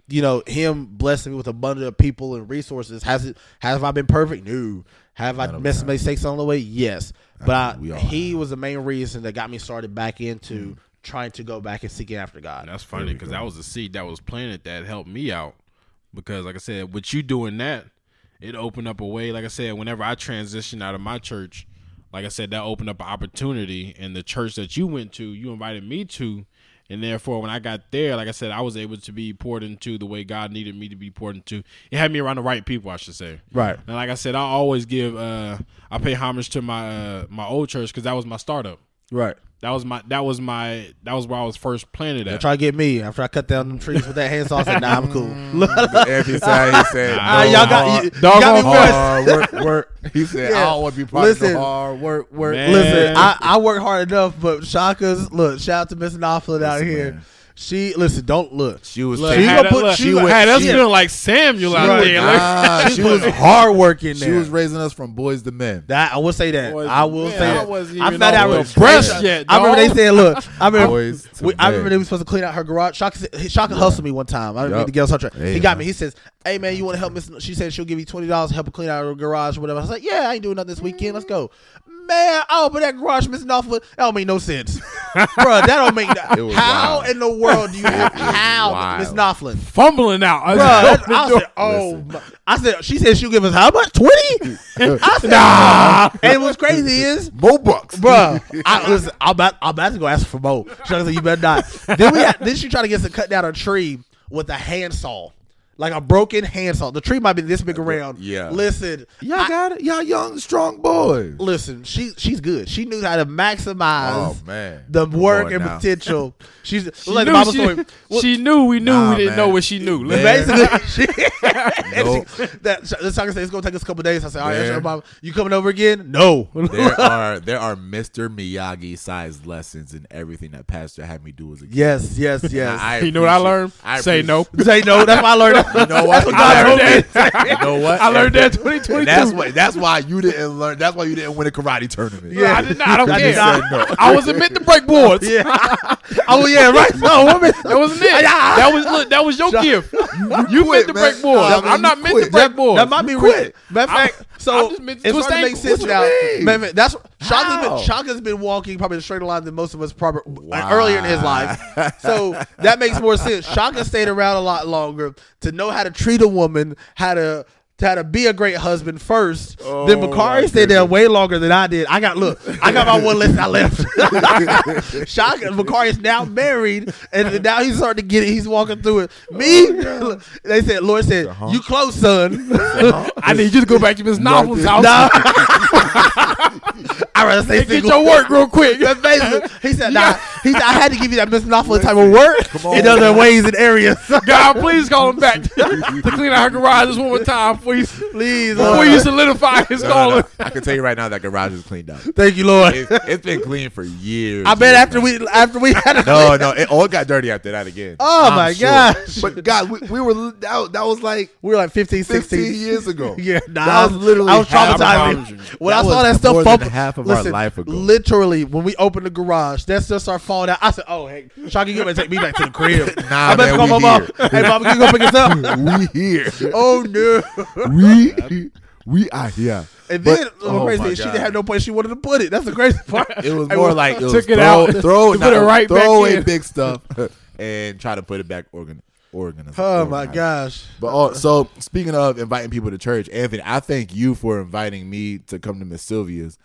you know him blessing me with a bunch of people and resources has it have I been perfect no have I messed of missed us some mistakes along the way yes but I, we all he was the main reason that got me started back into trying to go back and seeking after God. And that's funny because that was a seed that was planted that helped me out. Because like I said, with you doing that, it opened up a way. Like I said, whenever I transitioned out of my church, like I said, that opened up an opportunity. And the church that you went to, you invited me to, and therefore when I got there, like I said, I was able to be poured into the way God needed me to be poured into. It had me around the right people, I should say. Right. And like I said, I always give, uh I pay homage to my uh, my old church because that was my startup. Right. That was my that was my that was where I was first planted at. try to get me after I cut down them trees with that handsaw. I said, "Nah, I'm cool." Every time he said, Ah, no y'all got hard, you, you got me hard first. work, work. He said, Yeah. I don't want to be part Listen. of the hard work, work. Man. Listen, I, I work hard enough, but Shaka's look. Shout out to Miss Knopfler out here. man. She listen. Don't look. She was Look, She had, gonna put- look, she she went- had us she- feeling like Samuel out there. Like, Nah, She she was was hard work in she was raising us from boys to men. that I will say that. Boys, I will man, say I that. wasn't I even found on out the with- breast yet, I remember they said, "Look, I remember." Boys We, I remember they were supposed to clean out her garage. Shaka, said- Shaka hustled me one time. I didn't mean Yup. to get on such Hey, He got me. He says, "Hey man, you want to help Miss?" She said she'll give you twenty dollars to help her clean out her garage or whatever. I was like, "Yeah, I ain't doing nothing this weekend. Let's go." Man, I opened that garage, Miss Knopfler. That don't make no sense, Bruh, That don't make. It was How wild. in the world do you have how. Miss Knopfler? fumbling out. I Bruh, that- I said, oh, my- I said, she said she'll give us how much? 20? I said, nah. And what's crazy is, Mo bucks, bruh, I, listen, I'm about, I'm about to go ask for more. She said, you better not. Then we had, then she tried to get us to cut down a tree with a handsaw. Like a broken handsaw. The tree might be this big uh, around. yeah. Listen. Y'all I- got it. Y'all young, strong boys. listen, she she's good. She knew how to maximize Oh man, the work and now. potential. She's she, like the knew Bible she, story. Well, she knew we knew Nah, we didn't man. know what she knew. Man. Listen, Basically, she, and Nope. she, that the Shaka said it's gonna take us a couple days. I said, all right, Man. that's your mom. You coming over again? No. there are there are Mr. Miyagi sized lessons in everything that Pastor had me do as a kid. yes, yes, yes. I you know what I learned? I Say no. Say no. That's why I learned. You know what? What I learned that. You know what? I learned that 2022. That's why. That's why you didn't learn. That's why you didn't win a karate tournament. Yeah. I did not. I don't I care. No. I wasn't meant to break boards. Yeah. oh yeah, right. No, woman. That wasn't it. That was look. That was your gift. You, meant to break boards. Nah, man, I'm not meant quit. to break boards. That might be quit. right. Matter of fact, so meant to it's starting to make sense now. Man, that's Shaka's How? been Shaka's been walking probably the straighter line than most of us probably Wow. earlier in his life. So that makes more sense. Shaka stayed around a lot longer to know how to treat a woman, how to to how to be a great husband first. Oh, then my Bakari stayed there way longer than I did. I got look, I got my one list. I left. Shaka Bakari is now married, and now he's starting to get it. He's walking through it. Me, they said, Lord said, Uh-huh. "You close, son." I need you to go back to Miss Novel's house Nah. I rather say and get your work real quick. He said, "Nah." He said, "I had to give you that Miss Knopfler type of work on, in other man. ways and areas." God, please call him back to clean out her garage this one more time please. Please, before Lord. you solidify his No, no, calling. no. I can tell you right now that garage is cleaned up. Thank you, Lord. It, it's been clean for years. I bet after now. we after we had a No, no. It all got dirty after that again. Oh, I'm my sure. gosh. But God, we, we were that, that was like we were like 15, 16 15 years ago. Yeah, nah, that was literally I was half- traumatized. When That I saw was that stuff, more than half of our life ago. Literally, when we opened the garage, that stuff started out. I said, "Oh, hey, Shocky, you better take me back to the crib." Nah, I better man, call my mom. Hey, mom, can you go pick us up? we here. oh no! we we are here. And But- then oh crazy she God. didn't have no place she wanted to put it. That's the crazy part. It was more like it was took it throw, out, throw, to put it right throw back away in. big stuff and try to put it back organ organized. Oh my organized. gosh! But all, so speaking of inviting people to church, Anthony, I thank you for inviting me to come to Miss Sylvia's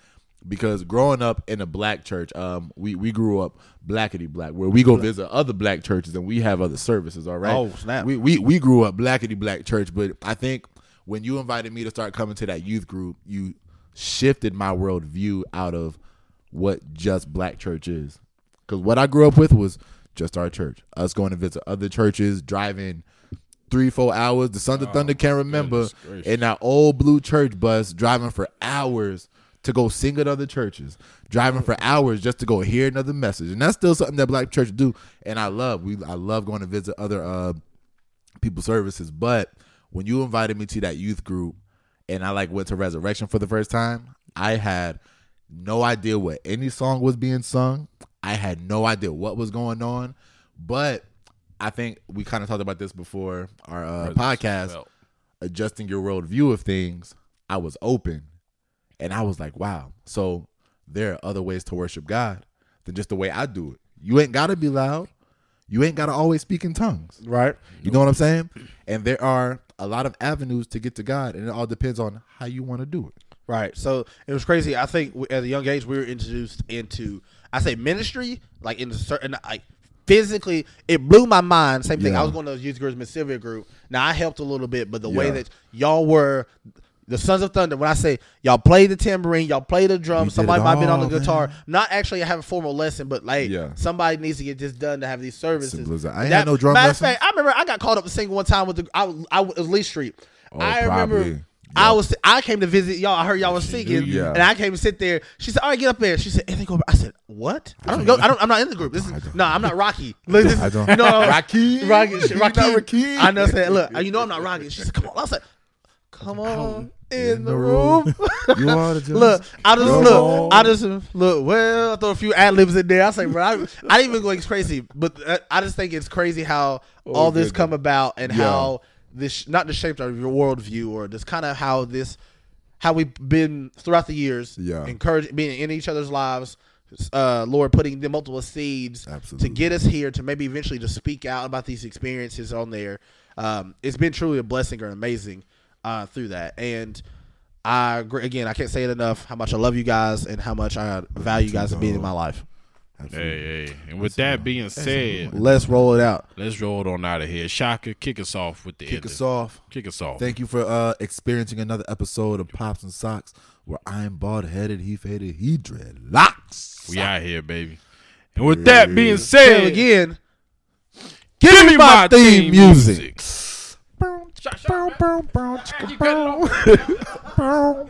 because growing up in a black church, um, we we grew up blackety black, where we go visit other black churches and we have other services. All right. Oh, snap. We we we grew up blackety black church, but I think when you invited me to start coming to that youth group, you shifted my worldview out of what just black church is. Because what I grew up with was just our church. Us going to visit other churches, driving three, four hours. The Sons of Thunder oh, can't remember in that old blue church bus, driving for hours to go sing at other churches, driving for hours just to go hear another message. And that's still something that black churches do. And I love. We I love going to visit other uh people services. But when you invited me to that youth group and I like went to Resurrection for the first time, I had no idea what any song was being sung. I had no idea what was going on. But I think we kind of talked about this before our uh, podcast, adjusting your worldview of things. I was open and I was like, wow. So there are other ways to worship God than just the way I do it. You ain't gotta be loud. You ain't gotta always speak in tongues. Right. You know what I'm saying? And there are a lot of avenues to get to God, and it all depends on how you want to do it. Right. So it was crazy. I think at a young age we were introduced into I say ministry, like in a certain like physically, it blew my mind. Same thing. Yeah. I was going to those youth groups, Miss Sylvia group. Now I helped a little bit, but the way that y'all were the Sons of Thunder, when I say y'all play the tambourine, y'all play the drum, somebody might have been on the guitar. man. Not actually have a formal lesson, but like Yeah. somebody needs to get this done to have these services. That. I ain't That- had no drum matter lessons. Of fact, I remember I got called up to sing one time with the I, was- I was Lee Street. Oh, I remember probably. I was I came to visit y'all. I heard y'all was singing, Yeah. and I came to sit there. She said, "All right, get up there." She said, "Anthony, go." I said, "What? I don't go. I don't. I'm not in the group. This is no. I'm not Rocky. Look, this I don't- You know, Rocky? Rocky, she- You Rocky. not Rocky? I know. I said, look, you know, I'm not Rocky. She said, "Come on." I said, "Come on in, the room." you are the Look, I just look. I just look. Well, I throw a few ad libs in there. I say, bro, I, I didn't even go crazy, but uh, I just think it's crazy how all this goodness. come about and Yeah. how this not just shaped our worldview or just kind of how this how we've been throughout the years. Yeah. encouraging being in each other's lives. Uh, Lord, putting the multiple seeds Absolutely. to get us here to maybe eventually to speak out about these experiences on there. Um, it's been truly a blessing or amazing uh, through that, and I agree. Again, I can't say it enough how much I love you guys and how much I value you guys being in my life. Hey, hey. And with that being said, Let's roll it out. let's roll it on out of here. Shaka, kick us off with the Kick ending. us off. Kick us off. Thank you for uh, experiencing another episode of Pops and Socks, where I'm bald headed, he faded, he dreadlocks. we out here, baby. And with that being said, it again. give me my theme music. Shot, shot, bow, bow, bow, bow, bow.